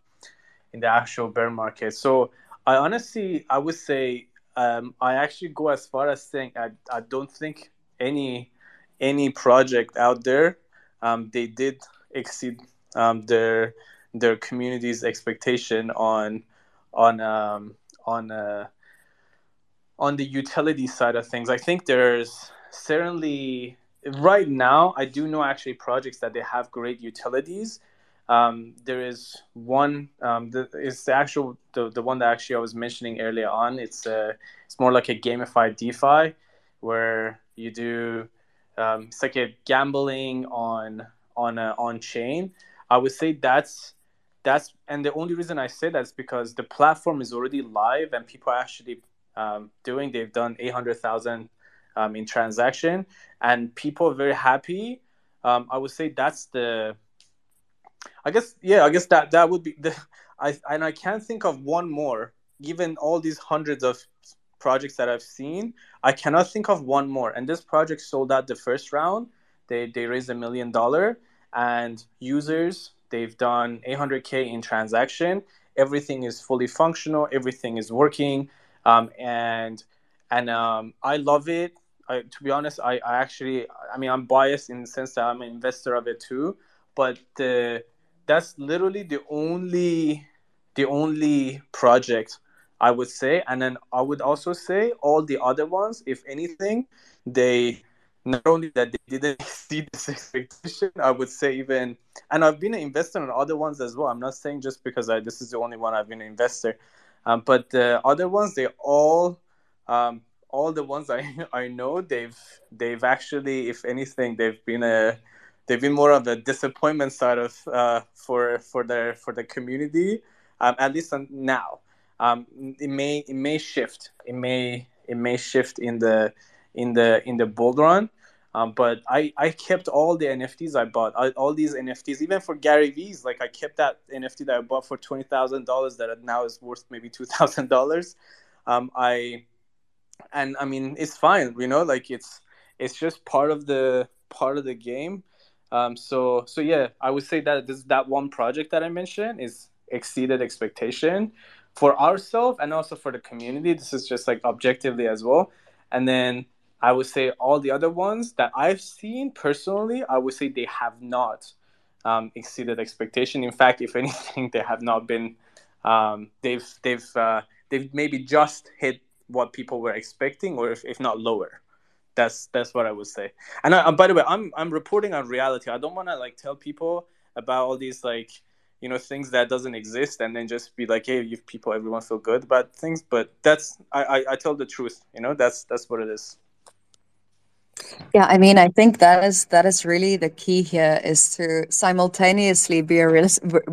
in the actual bear market. So I honestly I would say um, I actually go as far as saying I, I don't think any any project out there um, they did exceed um, their their community's expectation on on on uh, on the utility side of things. I think there's certainly right now I do know actually projects that they have great utilities. Um, there is one um, the, it's the actual the, the one that actually I was mentioning earlier on. It's a, uh, it's more like a gamified DeFi where you do um, it's like a gambling on on a, on chain. I would say that's that's and the only reason I say that is because the platform is already live and people are actually um, doing. They've done eight hundred thousand um, in transaction, and people are very happy. Um, I would say that's the. I guess yeah. I guess that that would be the. I and I can't think of one more. Given all these hundreds of projects that I've seen, I cannot think of one more. And this project sold out the first round. They they raised a million dollar, and users they've done 800k in transaction. Everything is fully functional. Everything is working, um, and and um, I love it. I, to be honest, I, I actually, I mean, I'm biased in the sense that I'm an investor of it too. But that's literally the only, the only project I would say. And then I would also say all the other ones, if anything, they not only that they didn't exceed this expectation, I would say even, and I've been an investor in other ones as well. I'm not saying just because I, this is the only one I've been an investor, um, but the other ones they all, um, all the ones I I know they've they've actually, if anything, they've been a they've been more of the disappointment side of uh, for for their for the community, um, at least now. Um, it may it may shift. It may it may shift in the in the in the bull run. Um, but I, I kept all the NFTs I bought, I, all these NFTs, even for Gary V's. Like I kept that NFT that I bought for twenty thousand dollars that now is worth maybe two thousand um, dollars. I and I mean it's fine, you know, like it's it's just part of the part of the game. Um, so so yeah, I would say that this that one project that I mentioned is exceeded expectation for ourselves and also for the community. This is just like objectively as well. And then I would say all the other ones that I've seen personally, I would say they have not um, exceeded expectation. In fact, if anything, they have not been. Um, they've they've uh, they've maybe just hit what people were expecting, or if, if not lower. That's that's what I would say. And I, by the way, I'm I'm reporting on reality. I don't want to like tell people about all these like you know things that doesn't exist and then just be like hey you people everyone feel good about things but that's I, I i tell the truth you know that's that's what it is yeah, I mean, I think that is that is really the key here is to simultaneously be a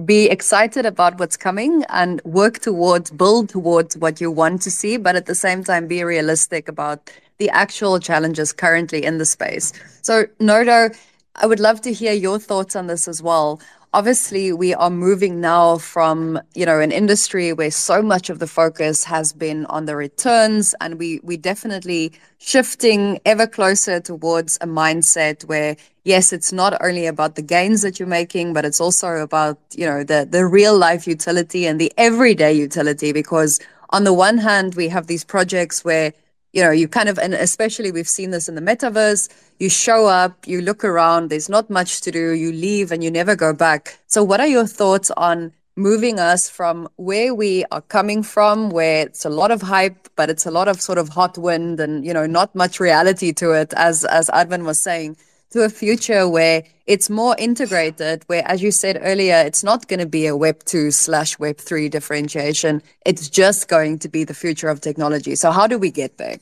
be excited about what's coming and work towards build towards what you want to see, but at the same time be realistic about the actual challenges currently in the space. So, Nodo, I would love to hear your thoughts on this as well obviously we are moving now from you know an industry where so much of the focus has been on the returns and we we definitely shifting ever closer towards a mindset where yes it's not only about the gains that you're making but it's also about you know the the real life utility and the everyday utility because on the one hand we have these projects where you know, you kind of, and especially we've seen this in the metaverse, you show up, you look around, there's not much to do, you leave and you never go back. So, what are your thoughts on moving us from where we are coming from, where it's a lot of hype, but it's a lot of sort of hot wind and, you know, not much reality to it, as, as Arvin was saying, to a future where it's more integrated, where, as you said earlier, it's not going to be a Web 2 slash Web 3 differentiation. It's just going to be the future of technology. So, how do we get there?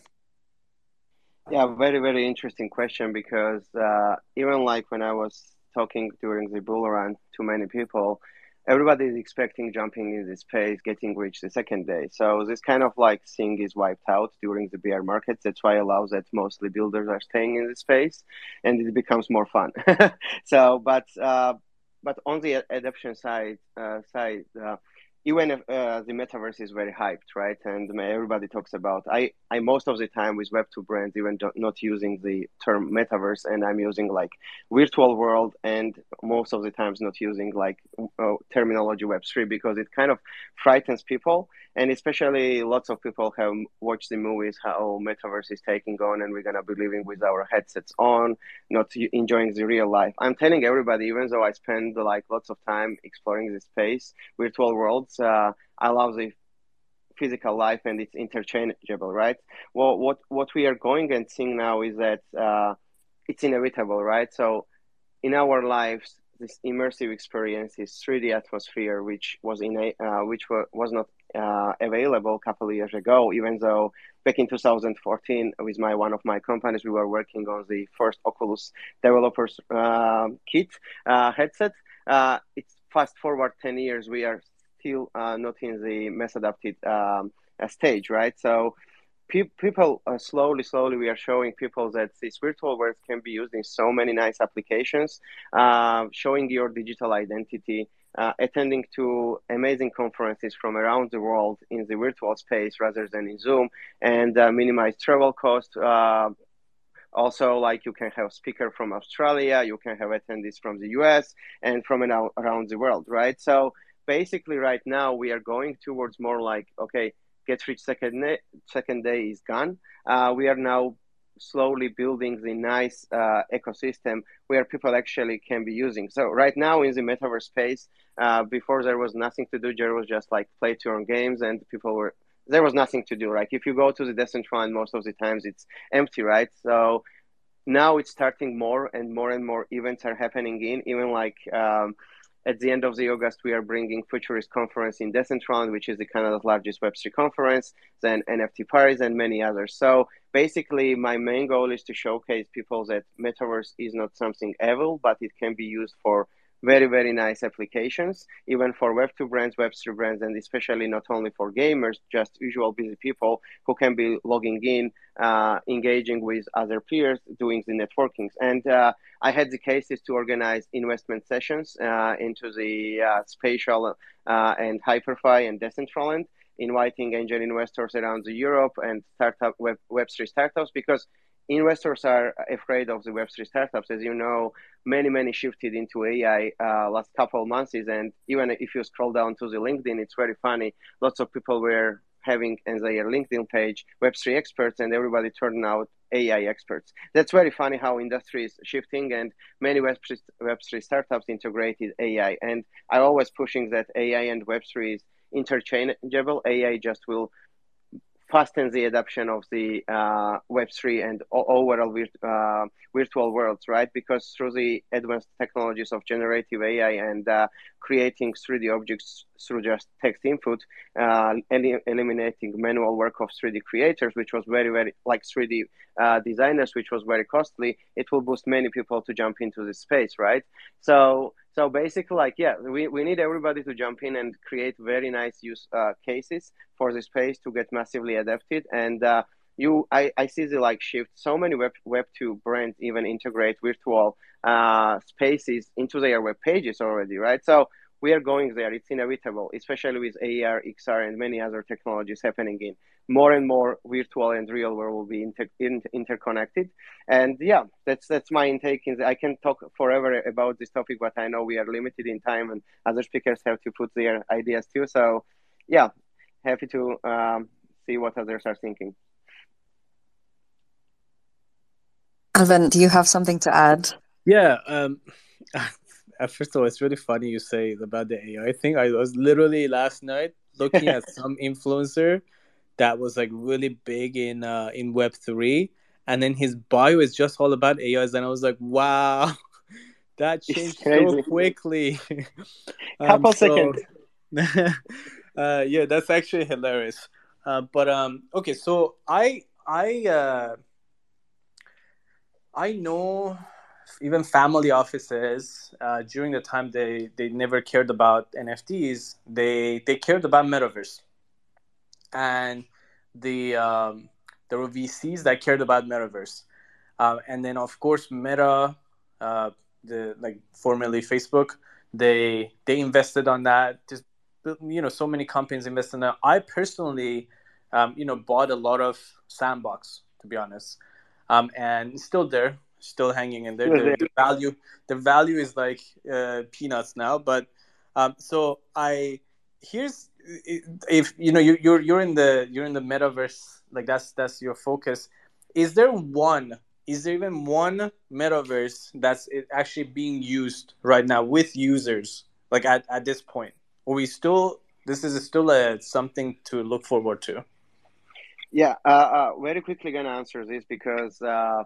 Yeah, very, very interesting question because uh, even like when I was talking during the bull run to many people, everybody is expecting jumping in this space, getting rich the second day. So this kind of like thing is wiped out during the bear markets. That's why allows that mostly builders are staying in the space, and it becomes more fun. so, but uh, but on the adoption side uh, side. Uh, even if uh, the metaverse is very hyped, right? And everybody talks about. I, I most of the time with Web two brands, even not using the term metaverse, and I'm using like virtual world, and most of the times not using like uh, terminology Web three because it kind of frightens people and especially lots of people have watched the movies how metaverse is taking on and we're to be living with our headsets on not enjoying the real life i'm telling everybody even though i spend like lots of time exploring the space virtual worlds uh, i love the physical life and it's interchangeable right well what what we are going and seeing now is that uh, it's inevitable right so in our lives this immersive experience is 3D atmosphere, which was in a, uh, which was not uh, available a couple of years ago. Even though back in 2014, with my one of my companies, we were working on the first Oculus developers uh, kit uh, headset. Uh, it's fast forward 10 years, we are still uh, not in the mass adapted um, stage, right? So pe- people uh, slowly, slowly, we are showing people that these virtual worlds can be used in so many nice applications, uh, showing your digital identity, uh, attending to amazing conferences from around the world in the virtual space rather than in Zoom, and uh, minimize travel costs. Uh, also, like you can have speaker from Australia, you can have attendees from the US and from around the world, right? So basically, right now we are going towards more like okay get rich second, second day is gone. Uh, we are now slowly building the nice uh, ecosystem where people actually can be using. So right now in the metaverse space, uh, before there was nothing to do, there was just like play to earn games, and people were there was nothing to do. Like if you go to the Decentraland, most of the times it's empty, right? So now it's starting more and more and more events are happening in even like. Um, at the end of the August, we are bringing Futurist Conference in Decentraland, which is the Canada's largest Web3 conference, then NFT Paris, and many others. So basically, my main goal is to showcase people that Metaverse is not something evil, but it can be used for very very nice applications even for web 2 brands web 3 brands and especially not only for gamers just usual busy people who can be logging in uh, engaging with other peers doing the networkings and uh, i had the cases to organize investment sessions uh, into the uh, spatial uh, and Hyperfy and decentraland inviting angel investors around the europe and startup web, web3 startups because investors are afraid of the Web3 startups. As you know, many, many shifted into AI uh, last couple of months. And even if you scroll down to the LinkedIn, it's very funny. Lots of people were having in their LinkedIn page Web3 experts, and everybody turned out AI experts. That's very funny how industry is shifting, and many Web3, Web3 startups integrated AI. And I'm always pushing that AI and Web3 is interchangeable. AI just will fasten the adoption of the uh, Web3 and overall uh, virtual worlds, right? Because through the advanced technologies of generative AI and uh, creating 3D objects through just text input, uh, el- eliminating manual work of 3D creators, which was very, very like 3D uh, designers, which was very costly, it will boost many people to jump into this space, right? So so basically, like, yeah, we, we need everybody to jump in and create very nice use uh, cases for the space to get massively adapted. And uh, you, I, I see the like shift. So many web web two brands even integrate virtual uh, spaces into their web pages already, right? So we are going there. It's inevitable, especially with AR, XR, and many other technologies happening in more and more virtual and real world will be inter- inter- interconnected. And yeah, that's that's my intake. I can talk forever about this topic, but I know we are limited in time, and other speakers have to put their ideas too. So yeah, happy to um, see what others are thinking. Arvin, do you have something to add? Yeah, um, first of all, it's really funny you say about the AI thing. I was literally last night looking at some influencer that was like really big in uh, in Web three, and then his bio is just all about AIs, and I was like, wow, that changed so quickly. um, Couple so, seconds. uh, yeah, that's actually hilarious. Uh, but um, okay, so I I uh, I know even family offices uh, during the time they they never cared about NFTs. They they cared about metaverse, and the um, there were VCs that cared about metaverse, uh, and then of course Meta, uh, the like formerly Facebook, they they invested on that. Just you know, so many companies invested in that. I personally, um, you know, bought a lot of Sandbox to be honest, um, and still there still hanging in there. The, the value, the value is like uh, peanuts now. But um, so I here's if you know you, you're you're in the you're in the metaverse, like that's that's your focus. Is there one? Is there even one metaverse that's actually being used right now with users? Like at, at this point, are we still this is still a something to look forward to. Yeah, uh, uh, very quickly gonna answer this because uh,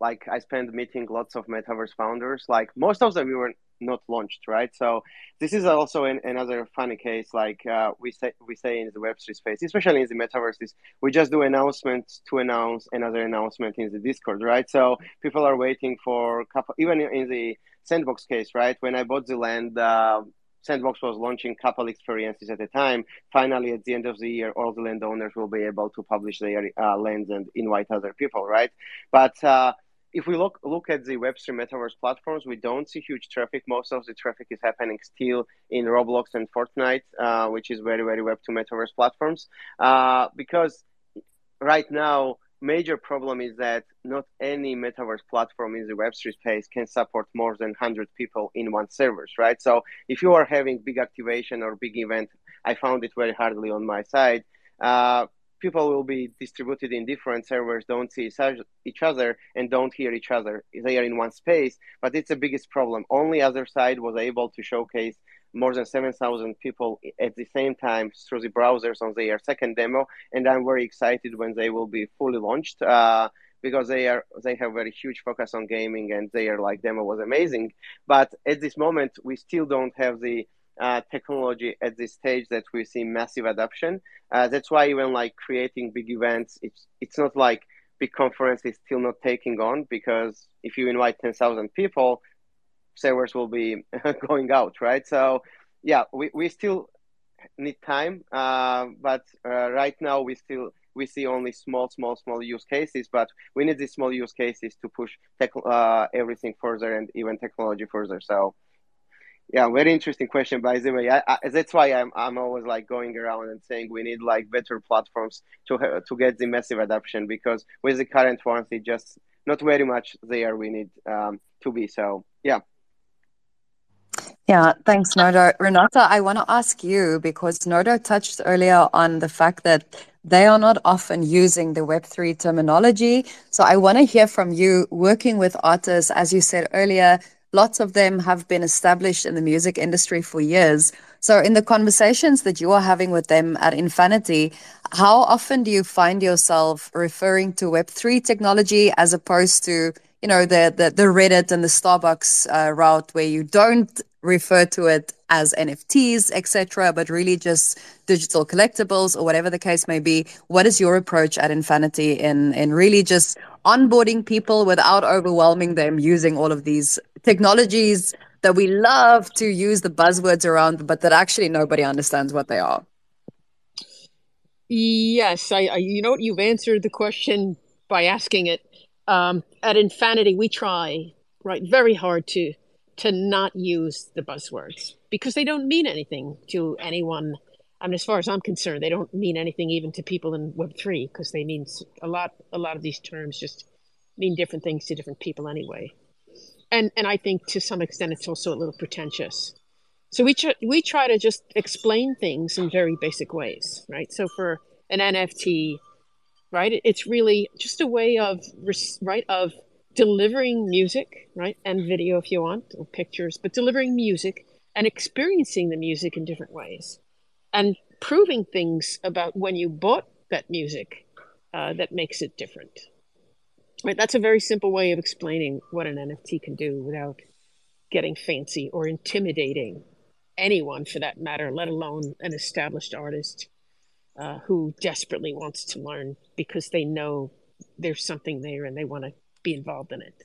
like I spent meeting lots of metaverse founders. Like most of them we were not launched, right? So this is also an, another funny case. Like uh, we say we say in the Web three space, especially in the metaverses, we just do announcements to announce another announcement in the Discord, right? So people are waiting for couple. Even in the Sandbox case, right? When I bought the land. Uh, Sandbox was launching couple experiences at a time. Finally, at the end of the year, all the landowners will be able to publish their uh, lands and invite other people, right? But uh, if we look look at the Web3 metaverse platforms, we don't see huge traffic. Most of the traffic is happening still in Roblox and Fortnite, uh, which is very very Web2 metaverse platforms. Uh, because right now, major problem is that not any metaverse platform in the Web3 space can support more than 100 people in one servers, right? So if you are having big activation or big event, I found it very hardly on my side. Uh, people will be distributed in different servers, don't see each other and don't hear each other. They are in one space, but it's the biggest problem. Only Otherside was able to showcase more than 7,000 people at the same time through the browsers on their second demo, and I'm very excited when they will be fully launched. Uh, because they are they have very huge focus on gaming and their like demo was amazing but at this moment we still don't have the uh, technology at this stage that we see massive adoption. Uh, that's why even like creating big events, it's it's not like big conference is still not taking on because if you invite ten thousand people, servers will be going out, right? So yeah, we, we still need time, uh, but uh, right now we still we see only small, small, small use cases, but we need these small use cases to push tech, uh, everything further and even technology further. So yeah, very interesting question. By the way, I, I, that's why I'm I'm always like going around and saying we need like better platforms to to get the massive adoption because with the current ones, it just not very much there we need um, to be. So yeah. Yeah, thanks, Nodo. Renata, I want to ask you because Nodo touched earlier on the fact that they are not often using the Web3 terminology. So I want to hear from you working with artists, as you said earlier, Lots of them have been established in the music industry for years. So, in the conversations that you are having with them at Infanity, how often do you find yourself referring to Web3 technology as opposed to, you know, the, the, the Reddit and the Starbucks uh, route where you don't refer to it as NFTs, etc., but really just digital collectibles or whatever the case may be. What is your approach at Infanity in in really just onboarding people without overwhelming them using all of these technologies that we love to use the buzzwords around, but that actually nobody understands what they are? Yes, I, I you know you've answered the question by asking it. Um, at Infanity, we try right very hard to to not use the buzzwords because they don't mean anything to anyone. I mean, as far as I'm concerned, they don't mean anything even to people in Web three because they mean a lot. A lot of these terms just mean different things to different people anyway. And and I think to some extent it's also a little pretentious. So we try, we try to just explain things in very basic ways, right? So for an NFT, right, it's really just a way of right of delivering music, right, and video if you want, or pictures, but delivering music and experiencing the music in different ways and proving things about when you bought that music uh, that makes it different. Right, that's a very simple way of explaining what an NFT can do without getting fancy or intimidating anyone for that matter, let alone an established artist uh, who desperately wants to learn because they know there's something there and they want to be involved in it.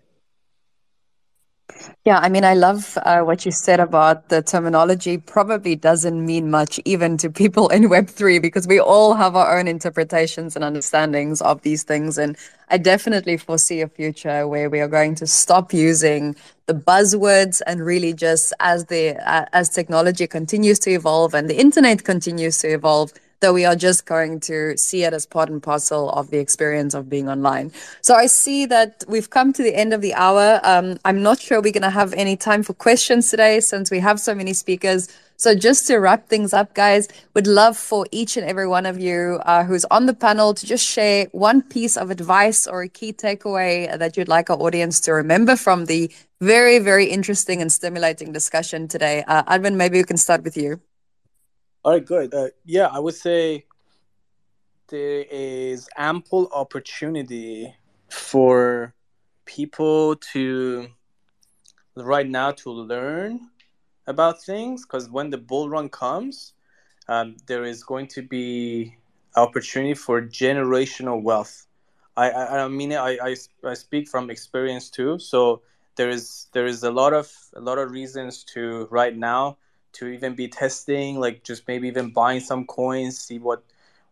Yeah, I mean, I love uh, what you said about the terminology. Probably doesn't mean much even to people in Web3 because we all have our own interpretations and understandings of these things. And I definitely foresee a future where we are going to stop using the buzzwords and really just as the uh, as technology continues to evolve and the internet continues to evolve that we are just going to see it as part and parcel of the experience of being online. So I see that we've come to the end of the hour. Um, I'm not sure we're going to have any time for questions today since we have so many speakers. So just to wrap things up, guys, would love for each and every one of you uh, who's on the panel to just share one piece of advice or a key takeaway that you'd like our audience to remember from the very, very interesting and stimulating discussion today. Uh, Arvin, maybe we can start with you. All right, good. Uh, yeah, I would say there is ample opportunity for people to right now to learn about things because when the bull run comes, um, there is going to be opportunity for generational wealth. I, I, I mean I, I, I speak from experience too. So there is there is a lot of a lot of reasons to right now to even be testing, like just maybe even buying some coins, see what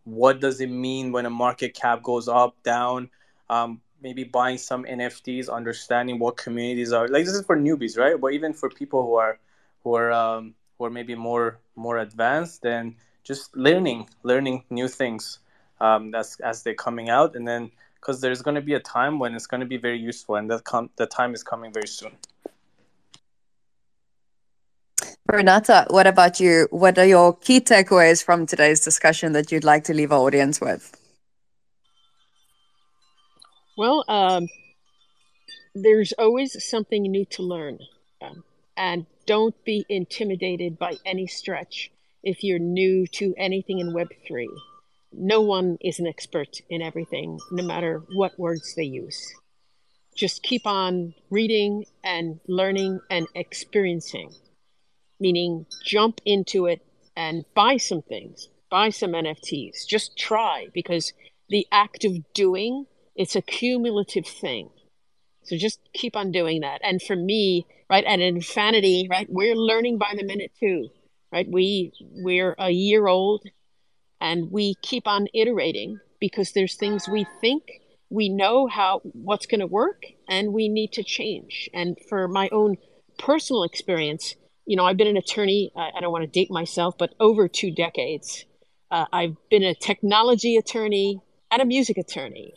what does it mean when a market cap goes up, down. Um, maybe buying some NFTs, understanding what communities are like. This is for newbies, right? But even for people who are who are um, who are maybe more more advanced, and just learning learning new things um, that's as they're coming out, and then because there's going to be a time when it's going to be very useful, and that com- the time is coming very soon. Renata, what about you? What are your key takeaways from today's discussion that you'd like to leave our audience with? Well, um, there's always something new to learn. Um, and don't be intimidated by any stretch if you're new to anything in Web3. No one is an expert in everything, no matter what words they use. Just keep on reading and learning and experiencing meaning jump into it and buy some things, buy some NFTs. Just try because the act of doing it's a cumulative thing. So just keep on doing that. And for me, right, at Infanity, right, we're learning by the minute too, right? We we're a year old, and we keep on iterating because there's things we think we know how what's going to work, and we need to change. And for my own personal experience, you know, I've been an attorney, I don't want to date myself, but over two decades. Uh, I've been a technology attorney and a music attorney.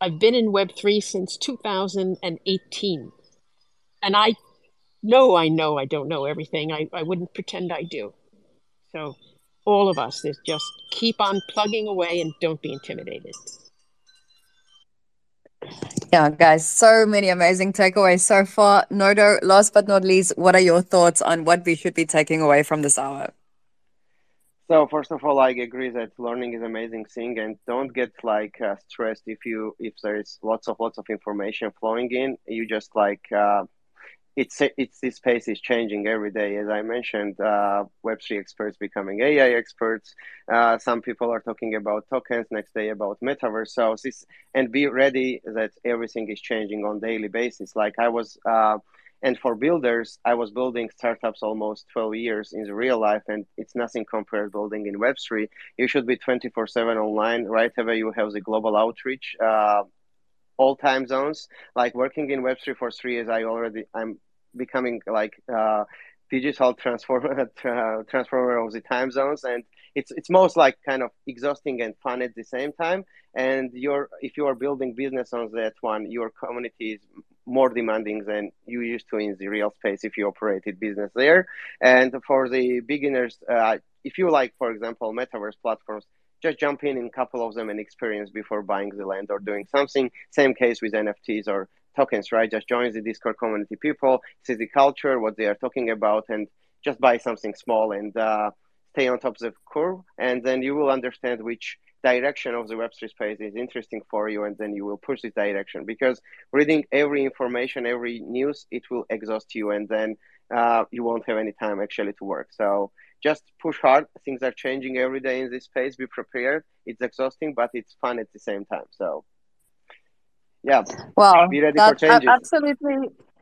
I've been in Web3 since 2018. And I know I know I don't know everything. I, I wouldn't pretend I do. So, all of us, is just keep on plugging away and don't be intimidated. Yeah, guys, so many amazing takeaways so far. Nodo, last but not least, what are your thoughts on what we should be taking away from this hour? So first of all, I agree that learning is amazing thing, and don't get like uh, stressed if you if there is lots of lots of information flowing in. You just like uh, it's it's this space is changing every day. As I mentioned, uh, Web three experts becoming AI experts. Uh, some people are talking about tokens. Next day about metaverse. So this and be ready that everything is changing on daily basis. Like I was. Uh, and for builders, I was building startups almost 12 years in real life, and it's nothing compared building in Web3. You should be 24 7 online. Right away, you have the global outreach. All time zones. Like working in Web3 for three years, I already I'm becoming like uh, digital transformer transformer of the time zones, and it's it's most like kind of exhausting and fun at the same time. And you're if you are building business on that one, your community is more demanding than you used to in the real space if you operated business there. And for the beginners, uh, if you like, for example, metaverse platforms, just jump in in a couple of them and experience before buying the land or doing something. Same case with NFTs or tokens, right? Just join the Discord community people, see the culture, what they are talking about, and just buy something small and uh, stay on top of the curve. And then you will understand which direction of the Web3 space is interesting for you, and then you will push this direction. Because reading every information, every news, it will exhaust you, and then uh, you won't have any time actually to work. So just push hard. Things are changing every day in this space. Be prepared. It's exhausting, but it's fun at the same time. So yeah Well, be ready for changes absolutely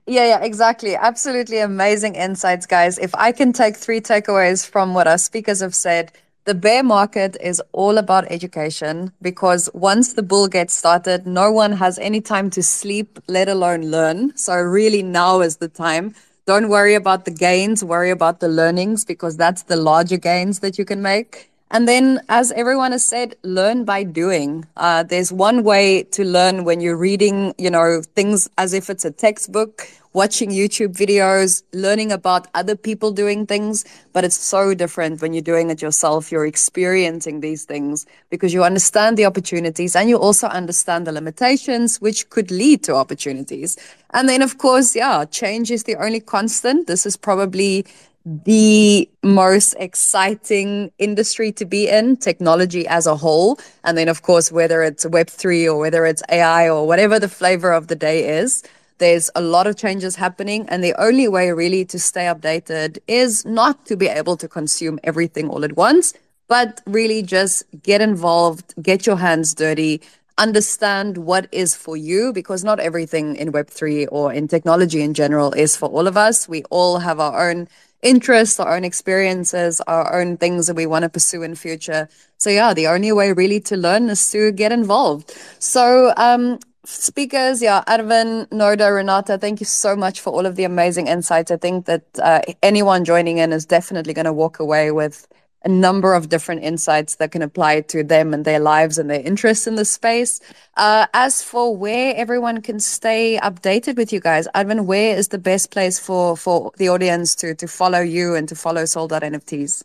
yeah yeah exactly absolutely amazing insights guys if i can take three takeaways from what our speakers have said the bear market is all about education because once the bull gets started no one has any time to sleep let alone learn so really now is the time don't worry about the gains worry about the learnings because that's the larger gains that you can make and then, as everyone has said, learn by doing. Uh, there's one way to learn when you're reading, you know, things as if it's a textbook, watching YouTube videos, learning about other people doing things. But it's so different when you're doing it yourself. You're experiencing these things because you understand the opportunities and you also understand the limitations, which could lead to opportunities. And then, of course, yeah, change is the only constant. This is probably the most exciting industry to be in, technology as a whole. And then, of course, whether it's Web3 or whether it's AI or whatever the flavor of the day is, there's a lot of changes happening. And the only way really to stay updated is not to be able to consume everything all at once, but really just get involved, get your hands dirty, understand what is for you because not everything in Web3 or in technology in general is for all of us. We all have our own interests, our own experiences, our own things that we want to pursue in future. So yeah, the only way really to learn is to get involved. So um, speakers, yeah, Arvin, Nodo, Renata, thank you so much for all of the amazing insights. I think that uh, anyone joining in is definitely going to walk away with a number of different insights that can apply to them and their lives and their interests in the space. Uh, as for where everyone can stay updated with you guys, Arvin, where is the best place for for the audience to to follow you and to follow SoldoutNFTs?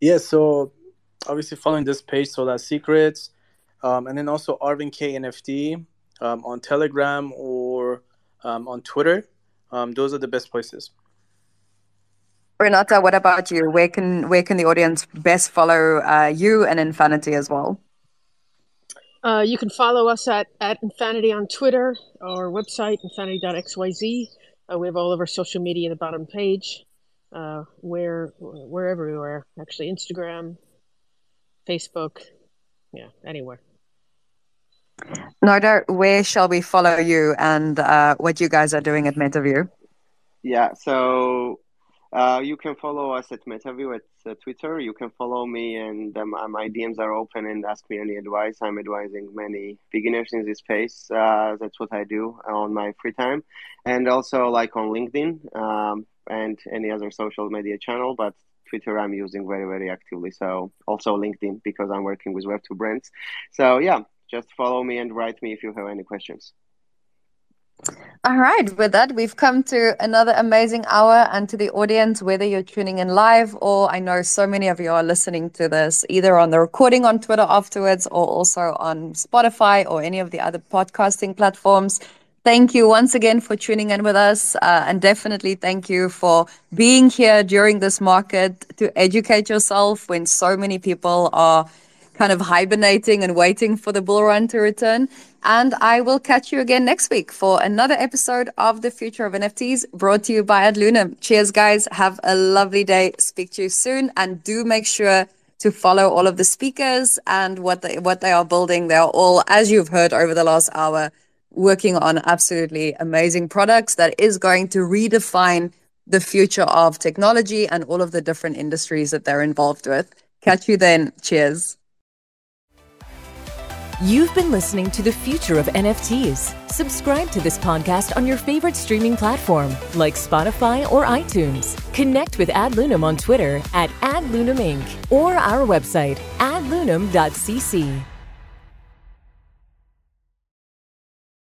Yeah, so obviously following this page, Out Secrets, um, and then also Arvin K NFT um, on Telegram or um, on Twitter. Um, those are the best places. Renata, what about you? Where can where can the audience best follow uh, you and Infanity as well? Uh, you can follow us at, at Infanity on Twitter, our website, infanity.xyz. Uh, we have all of our social media in the bottom page. Uh, we're, we're everywhere, actually. Instagram, Facebook, yeah, anywhere. Nodo, where shall we follow you and uh, what you guys are doing at MetaViu? Yeah, so uh, you can follow us at MetaViu at uh, Twitter. You can follow me, and um, uh, my DMs are open and ask me any advice. I'm advising many beginners in this space. Uh, that's what I do on my free time, and also like on LinkedIn um, and any other social media channel. But Twitter, I'm using very very actively. So also LinkedIn because I'm working with Web2 brands. So yeah, just follow me and write me if you have any questions. All right, with that, we've come to another amazing hour. And to the audience, whether you're tuning in live or I know so many of you are listening to this either on the recording on Twitter afterwards or also on Spotify or any of the other podcasting platforms. Thank you once again for tuning in with us. Uh, and definitely thank you for being here during this market to educate yourself when so many people are kind of hibernating and waiting for the bull run to return. And I will catch you again next week for another episode of The Future of NFTs brought to you by AdLunam. Cheers, guys. Have a lovely day. Speak to you soon. And do make sure to follow all of the speakers and what they, what they are building. They are all, as you've heard over the last hour, working on absolutely amazing products that is going to redefine the future of technology and all of the different industries that they're involved with. Catch you then. Cheers. You've been listening to the future of NFTs. Subscribe to this podcast on your favorite streaming platform like Spotify or iTunes. Connect with AdLunam on Twitter at AdLunamInc or our website adlunam.cc.